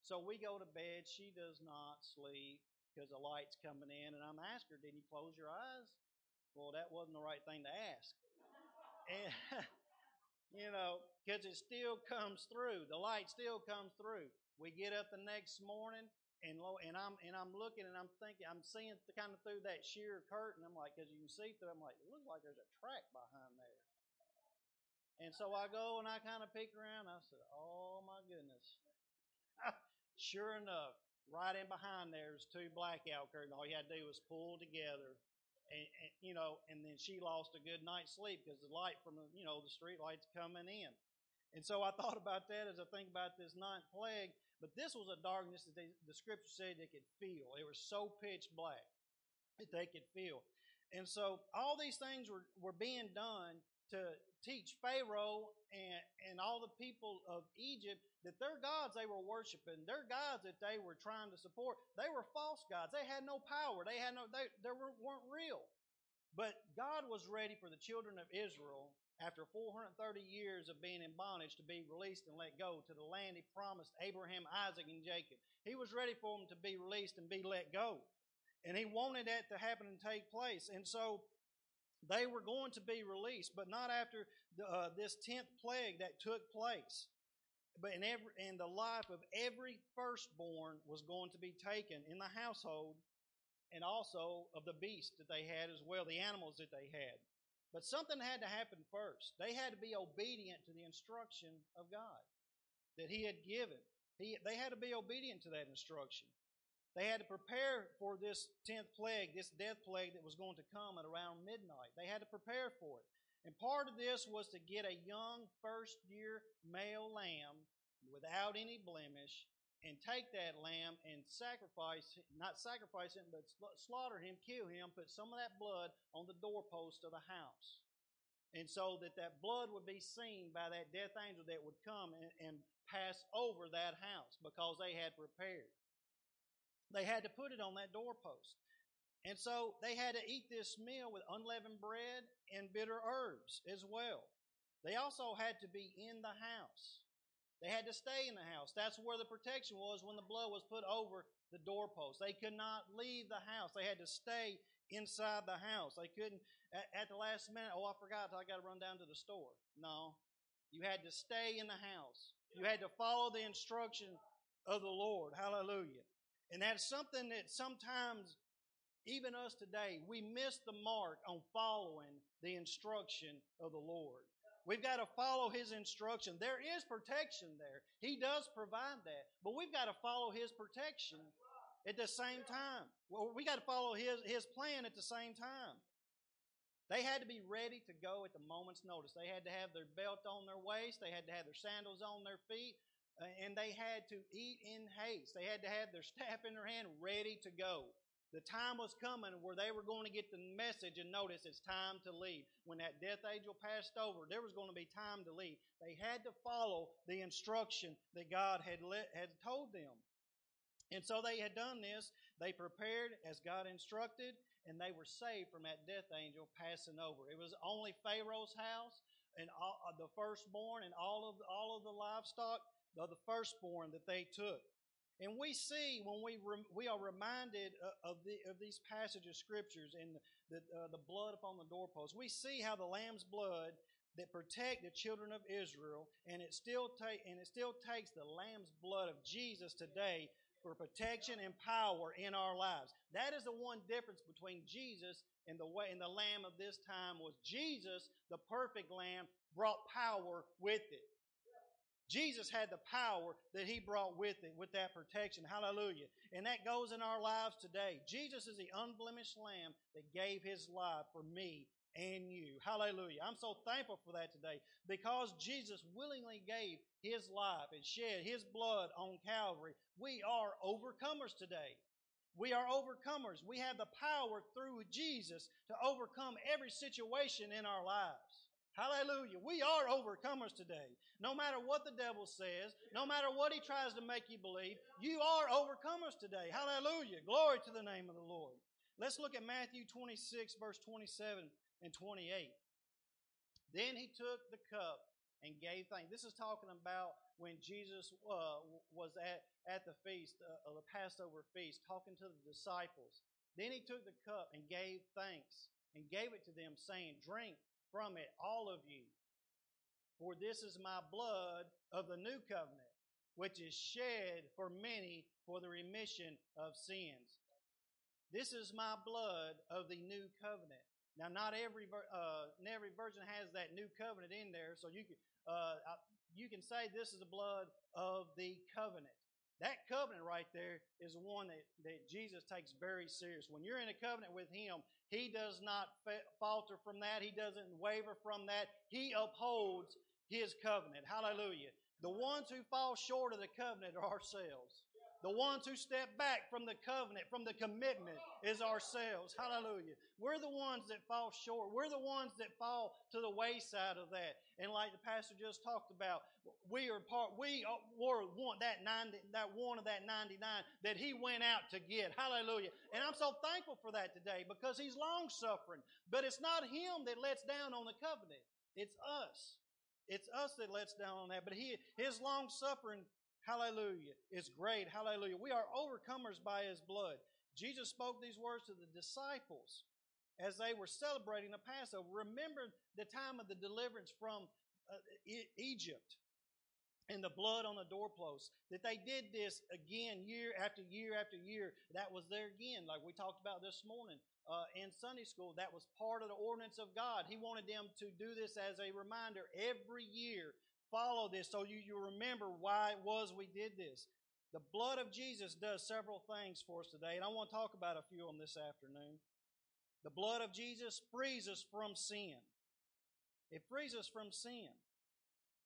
So we go to bed. She does not sleep because the light's coming in, and I'm asking her, "Did you close your eyes?" Well, that wasn't the right thing to ask. And you know, because it still comes through. The light still comes through. We get up the next morning, and lo, and I'm and I'm looking and I'm thinking I'm seeing the, kind of through that sheer curtain. I'm like, because you can see through. I'm like, it looks like there's a track behind there. And so I go and I kind of peek around. I said, oh my goodness. sure enough, right in behind there is two blackout curtains. All you had to do was pull together and, and, you know, and then she lost a good night's sleep because the light from the, you know, the street lights coming in. And so I thought about that as I think about this ninth plague. But this was a darkness that they, the scripture said they could feel. It was so pitch black that they could feel. And so all these things were, were being done to teach Pharaoh and, and all the people of Egypt that their gods they were worshiping, their gods that they were trying to support, they were false gods. They had no power. They had no, they, they weren't real. But God was ready for the children of Israel after 430 years of being in bondage to be released and let go to the land he promised Abraham, Isaac, and Jacob. He was ready for them to be released and be let go. And he wanted that to happen and take place. And so they were going to be released, but not after the, uh, this 10th plague that took place. But in every, in the life of every firstborn was going to be taken in the household and also of the beasts that they had as well, the animals that they had. But something had to happen first. They had to be obedient to the instruction of God that He had given. He, they had to be obedient to that instruction. They had to prepare for this 10th plague, this death plague that was going to come at around midnight. They had to prepare for it. And part of this was to get a young first year male lamb without any blemish and take that lamb and sacrifice, not sacrifice him, but slaughter him, kill him, put some of that blood on the doorpost of the house. And so that that blood would be seen by that death angel that would come and, and pass over that house because they had prepared. They had to put it on that doorpost. And so they had to eat this meal with unleavened bread and bitter herbs as well. They also had to be in the house. They had to stay in the house. That's where the protection was when the blood was put over the doorpost. They could not leave the house. They had to stay inside the house. They couldn't, at, at the last minute, oh, I forgot, I got to run down to the store. No. You had to stay in the house. You had to follow the instruction of the Lord. Hallelujah. And that's something that sometimes, even us today, we miss the mark on following the instruction of the Lord. We've got to follow His instruction. There is protection there. He does provide that. But we've got to follow His protection at the same time. Well, we got to follow His, His plan at the same time. They had to be ready to go at the moment's notice. They had to have their belt on their waist. They had to have their sandals on their feet. Uh, and they had to eat in haste. They had to have their staff in their hand ready to go. The time was coming where they were going to get the message and notice it's time to leave. When that death angel passed over, there was going to be time to leave. They had to follow the instruction that God had let, had told them. And so they had done this. They prepared as God instructed, and they were saved from that death angel passing over. It was only Pharaoh's house and all, uh, the firstborn and all of all of the livestock of the firstborn that they took. And we see when we rem, we are reminded of the of these passages of scriptures and the uh, the blood upon the doorpost. We see how the lamb's blood that protect the children of Israel, and it still take and it still takes the lamb's blood of Jesus today for protection and power in our lives. That is the one difference between Jesus and the way and the lamb of this time was Jesus, the perfect lamb, brought power with it. Jesus had the power that he brought with it, with that protection. Hallelujah. And that goes in our lives today. Jesus is the unblemished lamb that gave his life for me and you. Hallelujah. I'm so thankful for that today because Jesus willingly gave his life and shed his blood on Calvary. We are overcomers today. We are overcomers. We have the power through Jesus to overcome every situation in our lives. Hallelujah. We are overcomers today. No matter what the devil says, no matter what he tries to make you believe, you are overcomers today. Hallelujah. Glory to the name of the Lord. Let's look at Matthew 26, verse 27 and 28. Then he took the cup and gave thanks. This is talking about when Jesus uh, was at, at the feast, uh, the Passover feast, talking to the disciples. Then he took the cup and gave thanks and gave it to them, saying, Drink from it, all of you. For this is my blood of the new covenant, which is shed for many for the remission of sins. This is my blood of the new covenant. Now, not every uh, every version has that new covenant in there, so you can uh, you can say this is the blood of the covenant. That covenant right there is one that, that Jesus takes very serious. When you're in a covenant with Him, He does not falter from that. He doesn't waver from that. He upholds His covenant. Hallelujah. The ones who fall short of the covenant are ourselves. The ones who step back from the covenant, from the commitment, is ourselves. Hallelujah. We're the ones that fall short. We're the ones that fall to the wayside of that. And like the pastor just talked about, we are part, we were one, that 90, that one of that 99 that he went out to get. Hallelujah. And I'm so thankful for that today because he's long suffering. But it's not him that lets down on the covenant. It's us. It's us that lets down on that. But he, his long suffering Hallelujah. It's great. Hallelujah. We are overcomers by His blood. Jesus spoke these words to the disciples as they were celebrating the Passover. Remember the time of the deliverance from uh, Egypt and the blood on the doorposts. That they did this again year after year after year. That was there again, like we talked about this morning uh, in Sunday school. That was part of the ordinance of God. He wanted them to do this as a reminder every year follow this so you, you remember why it was we did this. The blood of Jesus does several things for us today, and I want to talk about a few of them this afternoon. The blood of Jesus frees us from sin. It frees us from sin,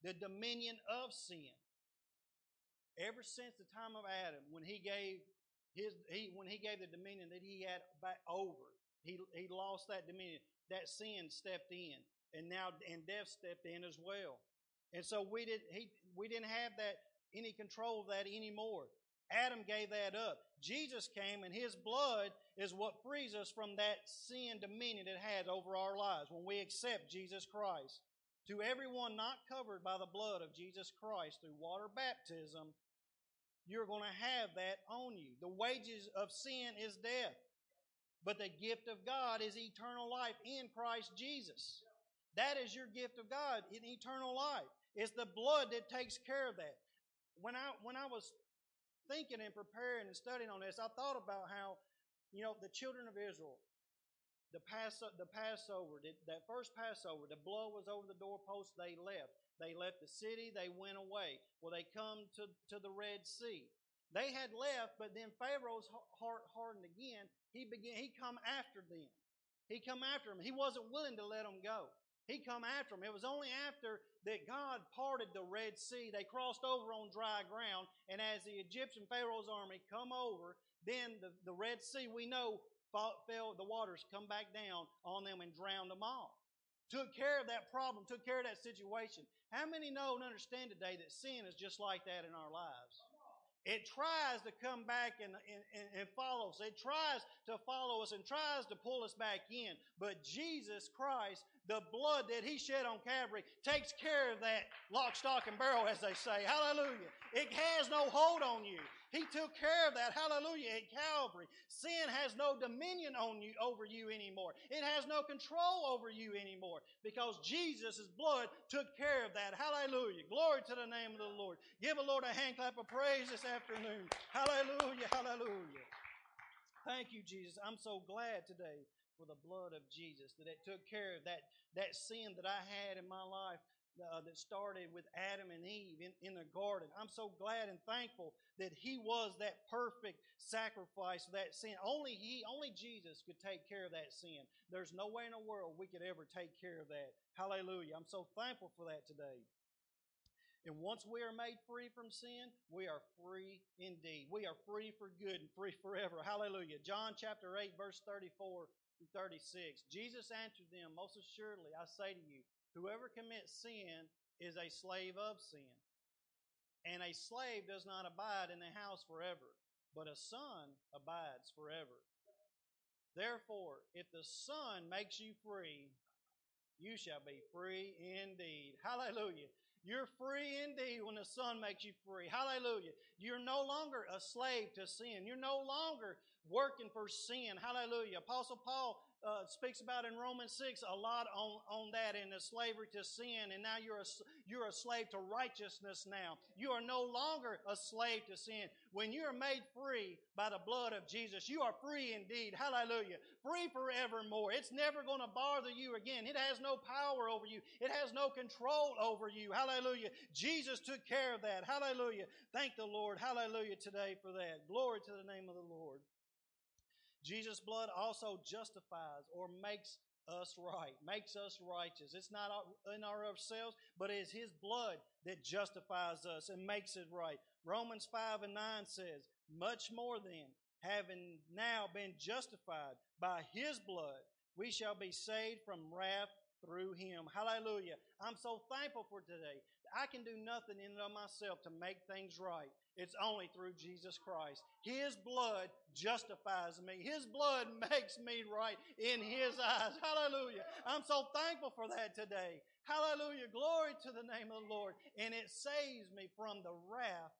the dominion of sin. Ever since the time of Adam, when he gave his, he, when he gave the dominion that he had back over, he, he lost that dominion. That sin stepped in, and now and death stepped in as well. And so we didn't, he, we didn't have that, any control of that anymore. Adam gave that up. Jesus came and his blood is what frees us from that sin dominion it has over our lives when we accept Jesus Christ. To everyone not covered by the blood of Jesus Christ through water baptism, you're going to have that on you. The wages of sin is death, but the gift of God is eternal life in Christ Jesus. That is your gift of God in eternal life. It's the blood that takes care of that. When I when I was thinking and preparing and studying on this, I thought about how, you know, the children of Israel, the Pass the Passover, that first Passover, the blood was over the doorpost. They left. They left the city. They went away. Well, they come to to the Red Sea. They had left, but then Pharaoh's heart hardened again. He began. He come after them. He come after them. He wasn't willing to let them go. He come after them. It was only after that God parted the Red Sea, they crossed over on dry ground, and as the Egyptian Pharaoh's army come over, then the, the Red Sea, we know, fell, the waters come back down on them and drowned them all. Took care of that problem, took care of that situation. How many know and understand today that sin is just like that in our lives? It tries to come back and, and, and follow us. It tries to follow us and tries to pull us back in. But Jesus Christ, the blood that He shed on Calvary, takes care of that lock, stock, and barrel, as they say. Hallelujah. It has no hold on you. He took care of that. Hallelujah. At Calvary. Sin has no dominion on you, over you anymore. It has no control over you anymore because Jesus' blood took care of that. Hallelujah. Glory to the name of the Lord. Give the Lord a hand clap of praise this afternoon. Hallelujah. Hallelujah. Thank you, Jesus. I'm so glad today for the blood of Jesus that it took care of that, that sin that I had in my life uh, that started with Adam and Eve in, in the garden. I'm so glad and thankful that He was that perfect sacrifice of that sin. Only He, only Jesus could take care of that sin. There's no way in the world we could ever take care of that. Hallelujah. I'm so thankful for that today. And once we are made free from sin, we are free indeed. We are free for good and free forever. Hallelujah. John chapter 8, verse 34 and 36. Jesus answered them, Most assuredly, I say to you, whoever commits sin is a slave of sin. And a slave does not abide in the house forever, but a son abides forever. Therefore, if the Son makes you free, you shall be free indeed. Hallelujah. You're free indeed when the Son makes you free. Hallelujah. You're no longer a slave to sin. You're no longer working for sin. Hallelujah. Apostle Paul uh, speaks about in Romans 6 a lot on, on that in the slavery to sin. And now you're a, you're a slave to righteousness now. You are no longer a slave to sin. When you are made free by the blood of Jesus, you are free indeed. Hallelujah. Free forevermore. It's never going to bother you again. It has no power over you. It has no control over you. Hallelujah. Jesus took care of that. Hallelujah. Thank the Lord. Hallelujah today for that. Glory to the name of the Lord. Jesus' blood also justifies or makes us right, makes us righteous. It's not in our ourselves, but it's His blood that justifies us and makes it right. Romans 5 and 9 says, Much more then, having now been justified by His blood, we shall be saved from wrath through Him. Hallelujah. I'm so thankful for today. I can do nothing in and of myself to make things right. It's only through Jesus Christ. His blood justifies me. His blood makes me right in His eyes. Hallelujah. I'm so thankful for that today. Hallelujah. Glory to the name of the Lord. And it saves me from the wrath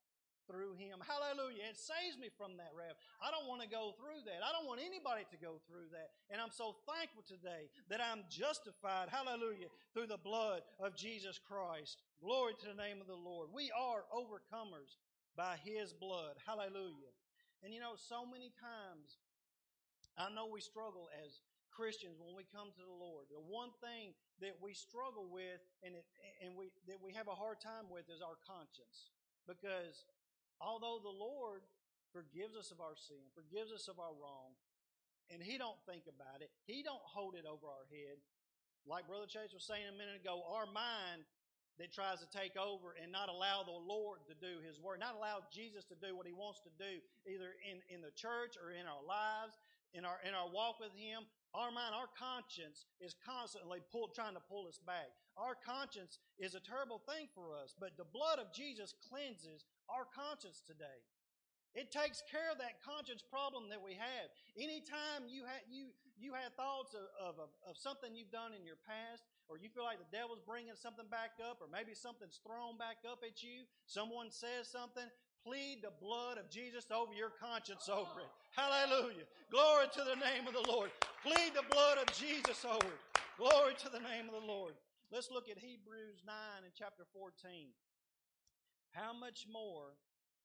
through him. Hallelujah. It saves me from that wrath. I don't want to go through that. I don't want anybody to go through that. And I'm so thankful today that I'm justified, hallelujah, through the blood of Jesus Christ. Glory to the name of the Lord. We are overcomers by his blood. Hallelujah. And you know, so many times, I know we struggle as Christians when we come to the Lord. The one thing that we struggle with and, it, and we, that we have a hard time with is our conscience. Because Although the Lord forgives us of our sin, forgives us of our wrong, and He don't think about it. He don't hold it over our head. Like Brother Chase was saying a minute ago, our mind that tries to take over and not allow the Lord to do His work, not allow Jesus to do what He wants to do, either in, in the church or in our lives, in our in our walk with Him. Our mind, our conscience is constantly pull, trying to pull us back. Our conscience is a terrible thing for us, but the blood of Jesus cleanses our conscience today. It takes care of that conscience problem that we have. Anytime you have you you have thoughts of, of, of something you've done in your past, or you feel like the devil's bringing something back up, or maybe something's thrown back up at you, someone says something, plead the blood of Jesus over your conscience over it. Hallelujah. Glory to the name of the Lord. Plead the blood of Jesus over it. Glory to the name of the Lord. Let's look at Hebrews 9 and chapter 14 how much more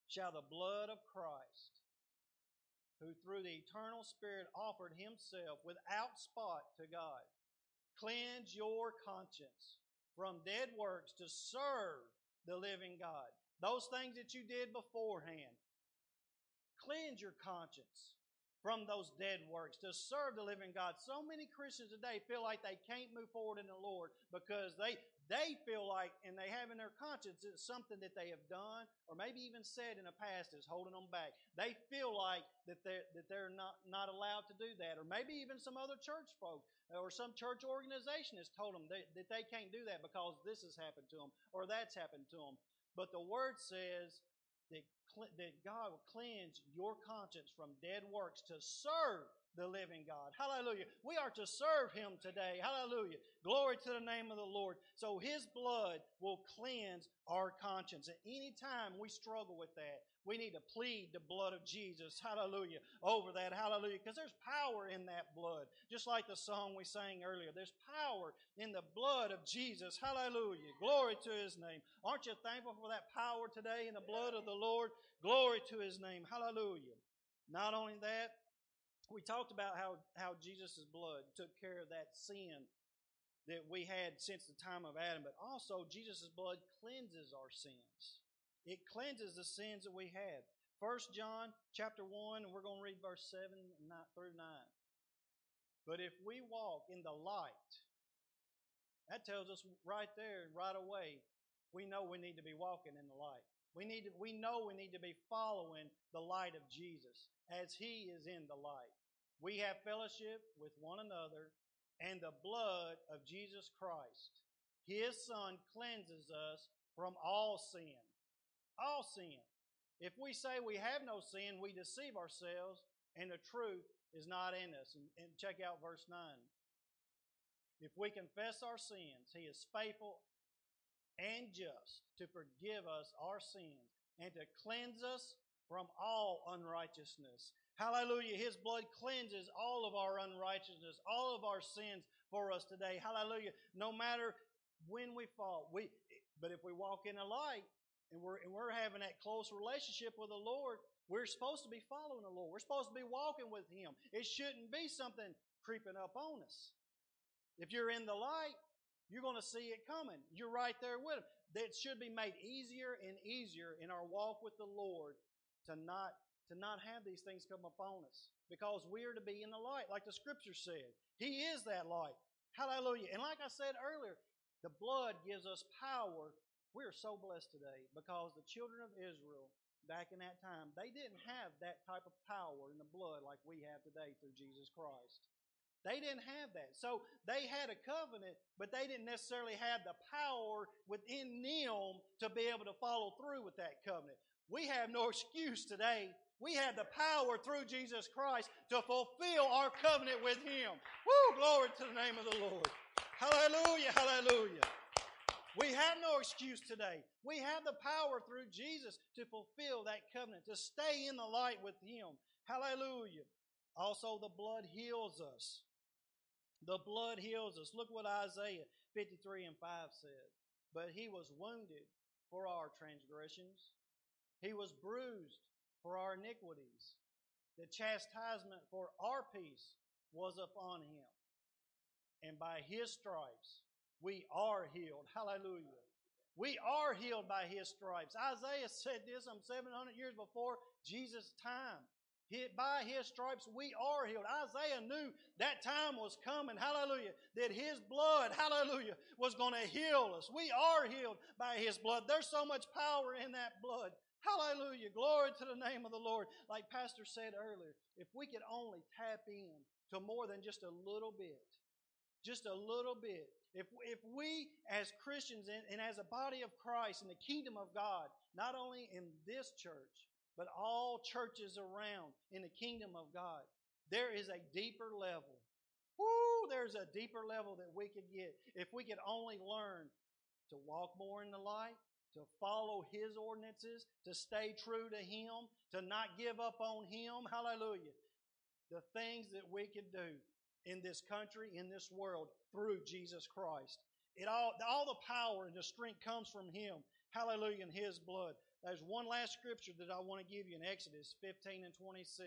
shall the blood of Christ, who through the eternal Spirit offered himself without spot to God, cleanse your conscience from dead works to serve the living God? Those things that you did beforehand. Cleanse your conscience from those dead works to serve the living God. So many Christians today feel like they can't move forward in the Lord because they, they feel like, and they have in their conscience, it's something that they have done or maybe even said in the past is holding them back. They feel like that they're, that they're not, not allowed to do that. Or maybe even some other church folk uh, or some church organization has told them that, that they can't do that because this has happened to them or that's happened to them. But the Word says that, that God will cleanse your conscience from dead works to serve the living God. Hallelujah. We are to serve Him today. Hallelujah. Glory to the name of the Lord. So His blood will cleanse our conscience. At any time we struggle with that, we need to plead the blood of Jesus. Hallelujah. Over that. Hallelujah. Because there's power in that blood. Just like the song we sang earlier. There's power in the blood of Jesus. Hallelujah. Glory to His name. Aren't you thankful for that power today in the blood of the Lord? Glory to His name. Hallelujah. Not only that, we talked about how, how Jesus' blood took care of that sin that we had since the time of Adam, but also Jesus' blood cleanses our sins. It cleanses the sins that we had. First John chapter 1, and we're going to read verse 7 through 9. But if we walk in the light, that tells us right there, right away, we know we need to be walking in the light. We need to, we know we need to be following the light of Jesus as He is in the light. We have fellowship with one another, and the blood of Jesus Christ, His Son, cleanses us from all sin. All sin. If we say we have no sin, we deceive ourselves, and the truth is not in us. And, and check out verse 9. If we confess our sins, He is faithful and just to forgive us our sins and to cleanse us from all unrighteousness. Hallelujah. His blood cleanses all of our unrighteousness, all of our sins for us today. Hallelujah. No matter when we fall, we, but if we walk in the light and we're, and we're having that close relationship with the Lord, we're supposed to be following the Lord. We're supposed to be walking with Him. It shouldn't be something creeping up on us. If you're in the light, you're going to see it coming. You're right there with Him. That should be made easier and easier in our walk with the Lord to not to not have these things come upon us because we are to be in the light, like the Scripture said. He is that light. Hallelujah. And like I said earlier, the blood gives us power. We are so blessed today because the children of Israel back in that time, they didn't have that type of power in the blood like we have today through Jesus Christ. They didn't have that. So they had a covenant, but they didn't necessarily have the power within them to be able to follow through with that covenant. We have no excuse today. We have the power through Jesus Christ to fulfill our covenant with Him. Woo! Glory to the name of the Lord. Hallelujah, hallelujah. We have no excuse today. We have the power through Jesus to fulfill that covenant, to stay in the light with Him. Hallelujah. Also, the blood heals us. The blood heals us. Look what Isaiah 53 and 5 says. But he was wounded for our transgressions, he was bruised for our iniquities. The chastisement for our peace was upon him. And by his stripes, we are healed. Hallelujah. We are healed by his stripes. Isaiah said this some 700 years before Jesus' time by his stripes we are healed. Isaiah knew that time was coming, hallelujah, that his blood, hallelujah, was going to heal us. We are healed by his blood. There's so much power in that blood. Hallelujah. Glory to the name of the Lord. Like Pastor said earlier, if we could only tap in to more than just a little bit, just a little bit. If, if we as Christians and, and as a body of Christ in the kingdom of God, not only in this church, but all churches around in the kingdom of God. There is a deeper level. Woo! There's a deeper level that we could get if we could only learn to walk more in the light, to follow His ordinances, to stay true to Him, to not give up on Him. Hallelujah. The things that we can do in this country, in this world, through Jesus Christ. It all, all the power and the strength comes from Him. Hallelujah, in His blood. There's one last scripture that I want to give you in Exodus 15 and 26.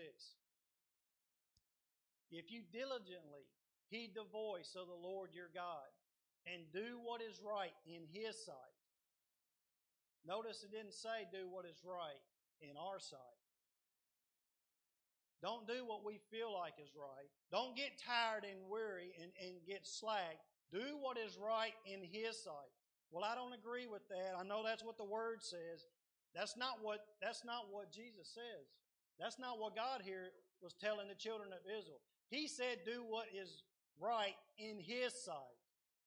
If you diligently heed the voice of the Lord your God and do what is right in His sight. Notice it didn't say do what is right in our sight. Don't do what we feel like is right. Don't get tired and weary and, and get slack. Do what is right in His sight. Well, I don't agree with that. I know that's what the Word says, that's not what that's not what Jesus says. That's not what God here was telling the children of Israel. He said, do what is right in His sight.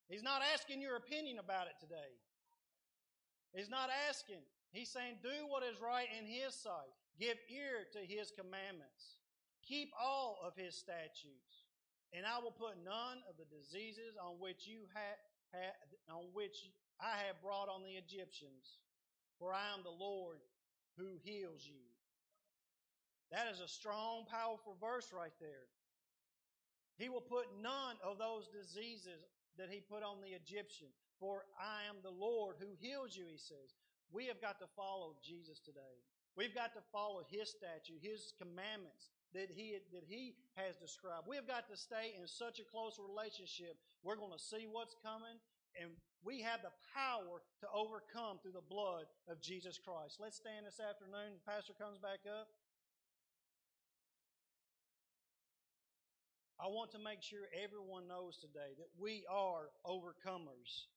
He's not asking your opinion about it today. He's not asking. He's saying, do what is right in His sight. Give ear to His commandments. Keep all of His statutes. And I will put none of the diseases on which you have, on which I have brought on the Egyptians for I am the Lord who heals you. That is a strong, powerful verse right there. He will put none of those diseases that he put on the Egyptian. For I am the Lord who heals you, he says. We have got to follow Jesus today. We've got to follow his statute, his commandments, that he that he has described. We have got to stay in such a close relationship. We're going to see what's coming, and we have the power to overcome through the blood of Jesus Christ. Let's stand this afternoon. The pastor comes back up. I want to make sure everyone knows today that we are overcomers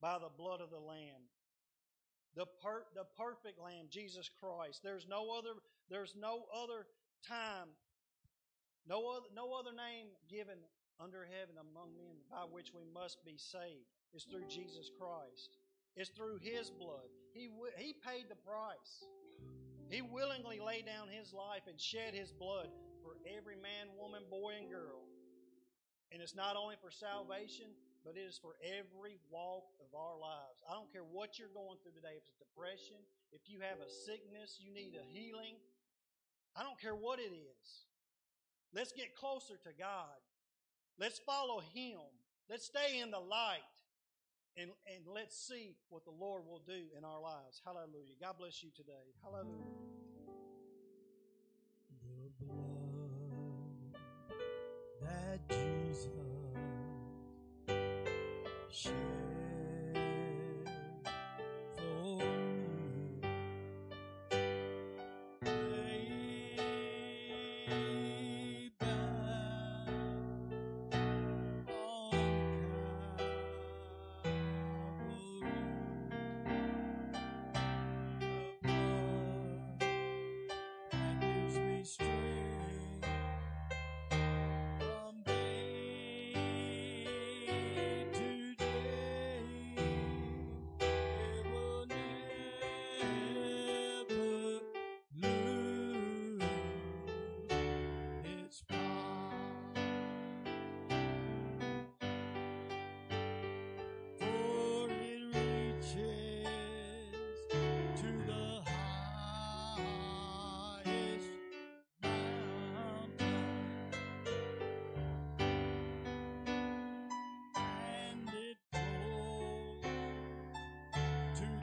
by the blood of the Lamb. The, per, the perfect Lamb, Jesus Christ. There's no other, there's no other time, no other, no other name given under heaven among men by which we must be saved. It's through Jesus Christ. It's through His blood. He, he paid the price. He willingly laid down His life and shed His blood for every man, woman, boy, and girl. And it's not only for salvation, but it is for every walk of our lives. I don't care what you're going through today, if it's depression, if you have a sickness, you need a healing. I don't care what it is. Let's get closer to God. Let's follow Him. Let's stay in the light. And, and let's see what the Lord will do in our lives. Hallelujah. God bless you today. Hallelujah. The blood that Jesus shed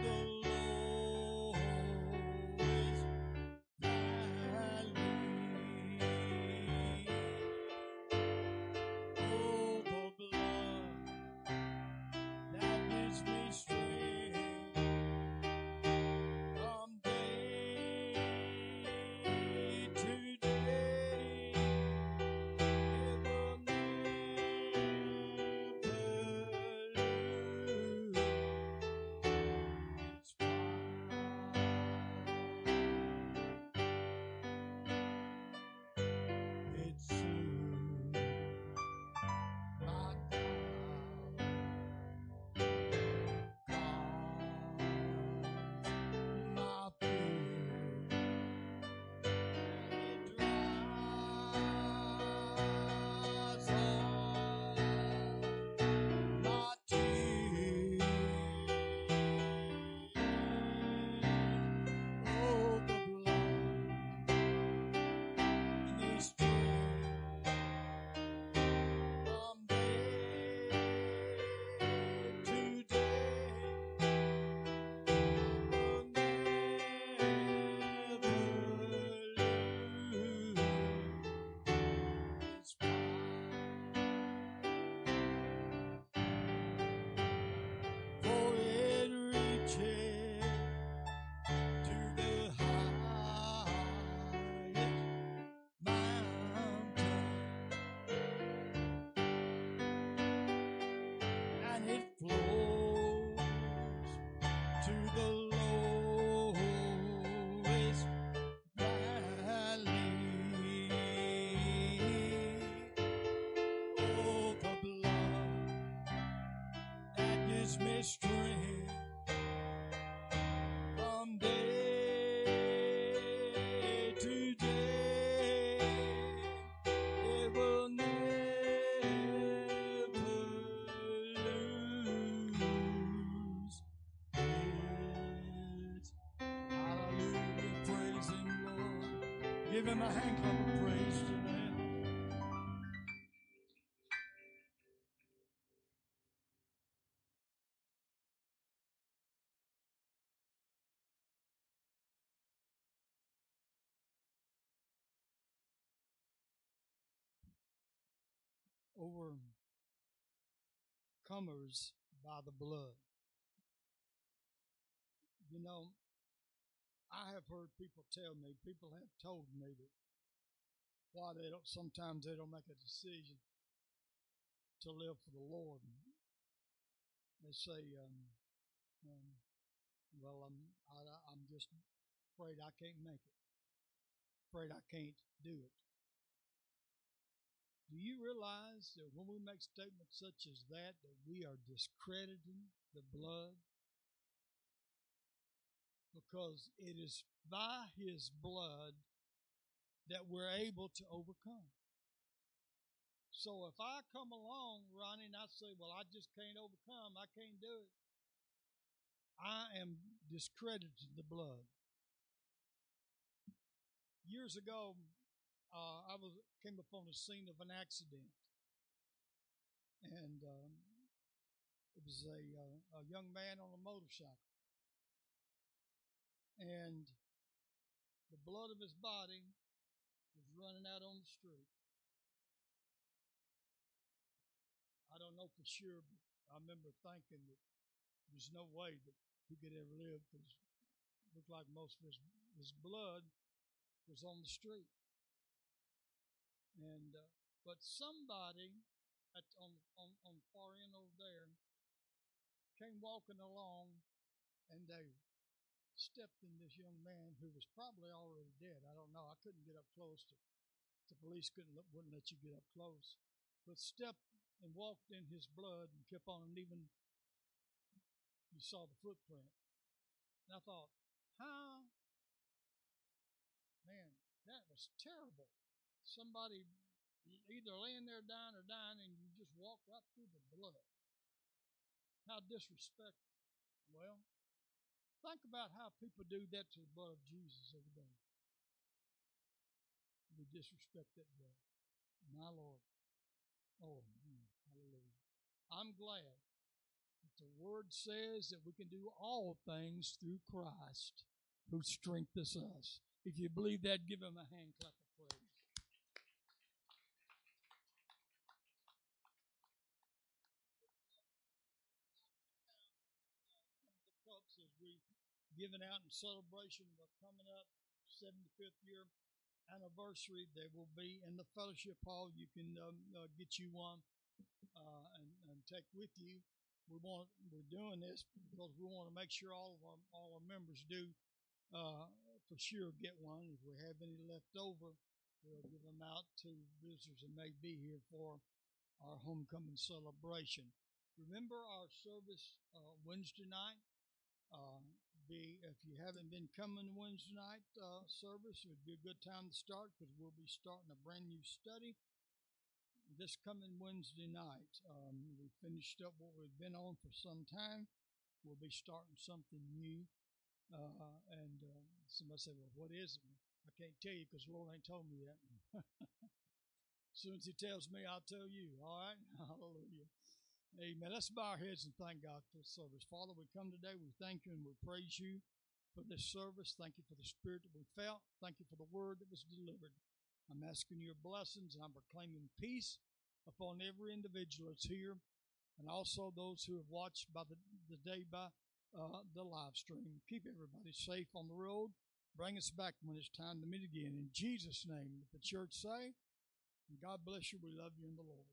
to gives me from day to day. It will never lose its hallelujah. Praise Him, Lord. Give Him a hand clap of praise by the blood. You know, I have heard people tell me, people have told me that why they don't sometimes they don't make a decision to live for the Lord. They say, um, um, "Well, I'm I, I'm just afraid I can't make it. Afraid I can't do it." Do you realize that when we make statements such as that, that we are discrediting the blood? Because it is by His blood that we're able to overcome. So if I come along, Ronnie, and I say, well, I just can't overcome, I can't do it, I am discrediting the blood. Years ago, uh, I was came upon the scene of an accident, and um, it was a, uh, a young man on a motorcycle, and the blood of his body was running out on the street. I don't know for sure, but I remember thinking that there's no way that he could ever live because it looked like most of his, his blood was on the street. And uh, but somebody at, on on on far end over there came walking along, and they stepped in this young man who was probably already dead. I don't know. I couldn't get up close to. The police couldn't wouldn't let you get up close, but stepped and walked in his blood and kept on, and even you saw the footprint. And I thought, how? Man, that was terrible. Somebody either laying there dying or dying, and you just walk right through the blood. How disrespectful. Well, Think about how people do that to the blood of Jesus every day. We disrespect that blood. My Lord. Oh, hallelujah. I'm glad that the word says that we can do all things through Christ who strengthens us. If you believe that, give him a hand clap of praise. Given out in celebration of coming up 75th year anniversary. They will be in the fellowship hall. You can um, uh, get you one uh, and, and, take with you. We want we're doing this because we want to make sure all of our all our members do uh, for sure get one. If we have any left over, we'll give them out to visitors that may be here for our homecoming celebration. Remember our service uh, Wednesday night. Uh, be, if you haven't been coming Wednesday night uh, service, it would be a good time to start because we'll be starting a brand new study this coming Wednesday night. Um, we finished up what we've been on for some time. We'll be starting something new. Uh, and uh, somebody said, Well, what is it? I can't tell you because Lord ain't told me yet. as soon as He tells me, I'll tell you. All right? Hallelujah. Amen. Let's bow our heads and thank God for the service. Father, we come today, we thank you and we praise you for this service. Thank you for the spirit that we felt. Thank you for the word that was delivered. I'm asking your blessings I'm proclaiming peace upon every individual that's here and also those who have watched by the, the day by uh, the live stream. Keep everybody safe on the road. Bring us back when it's time to meet again. In Jesus' name, the church say, God bless you. We love you in the Lord.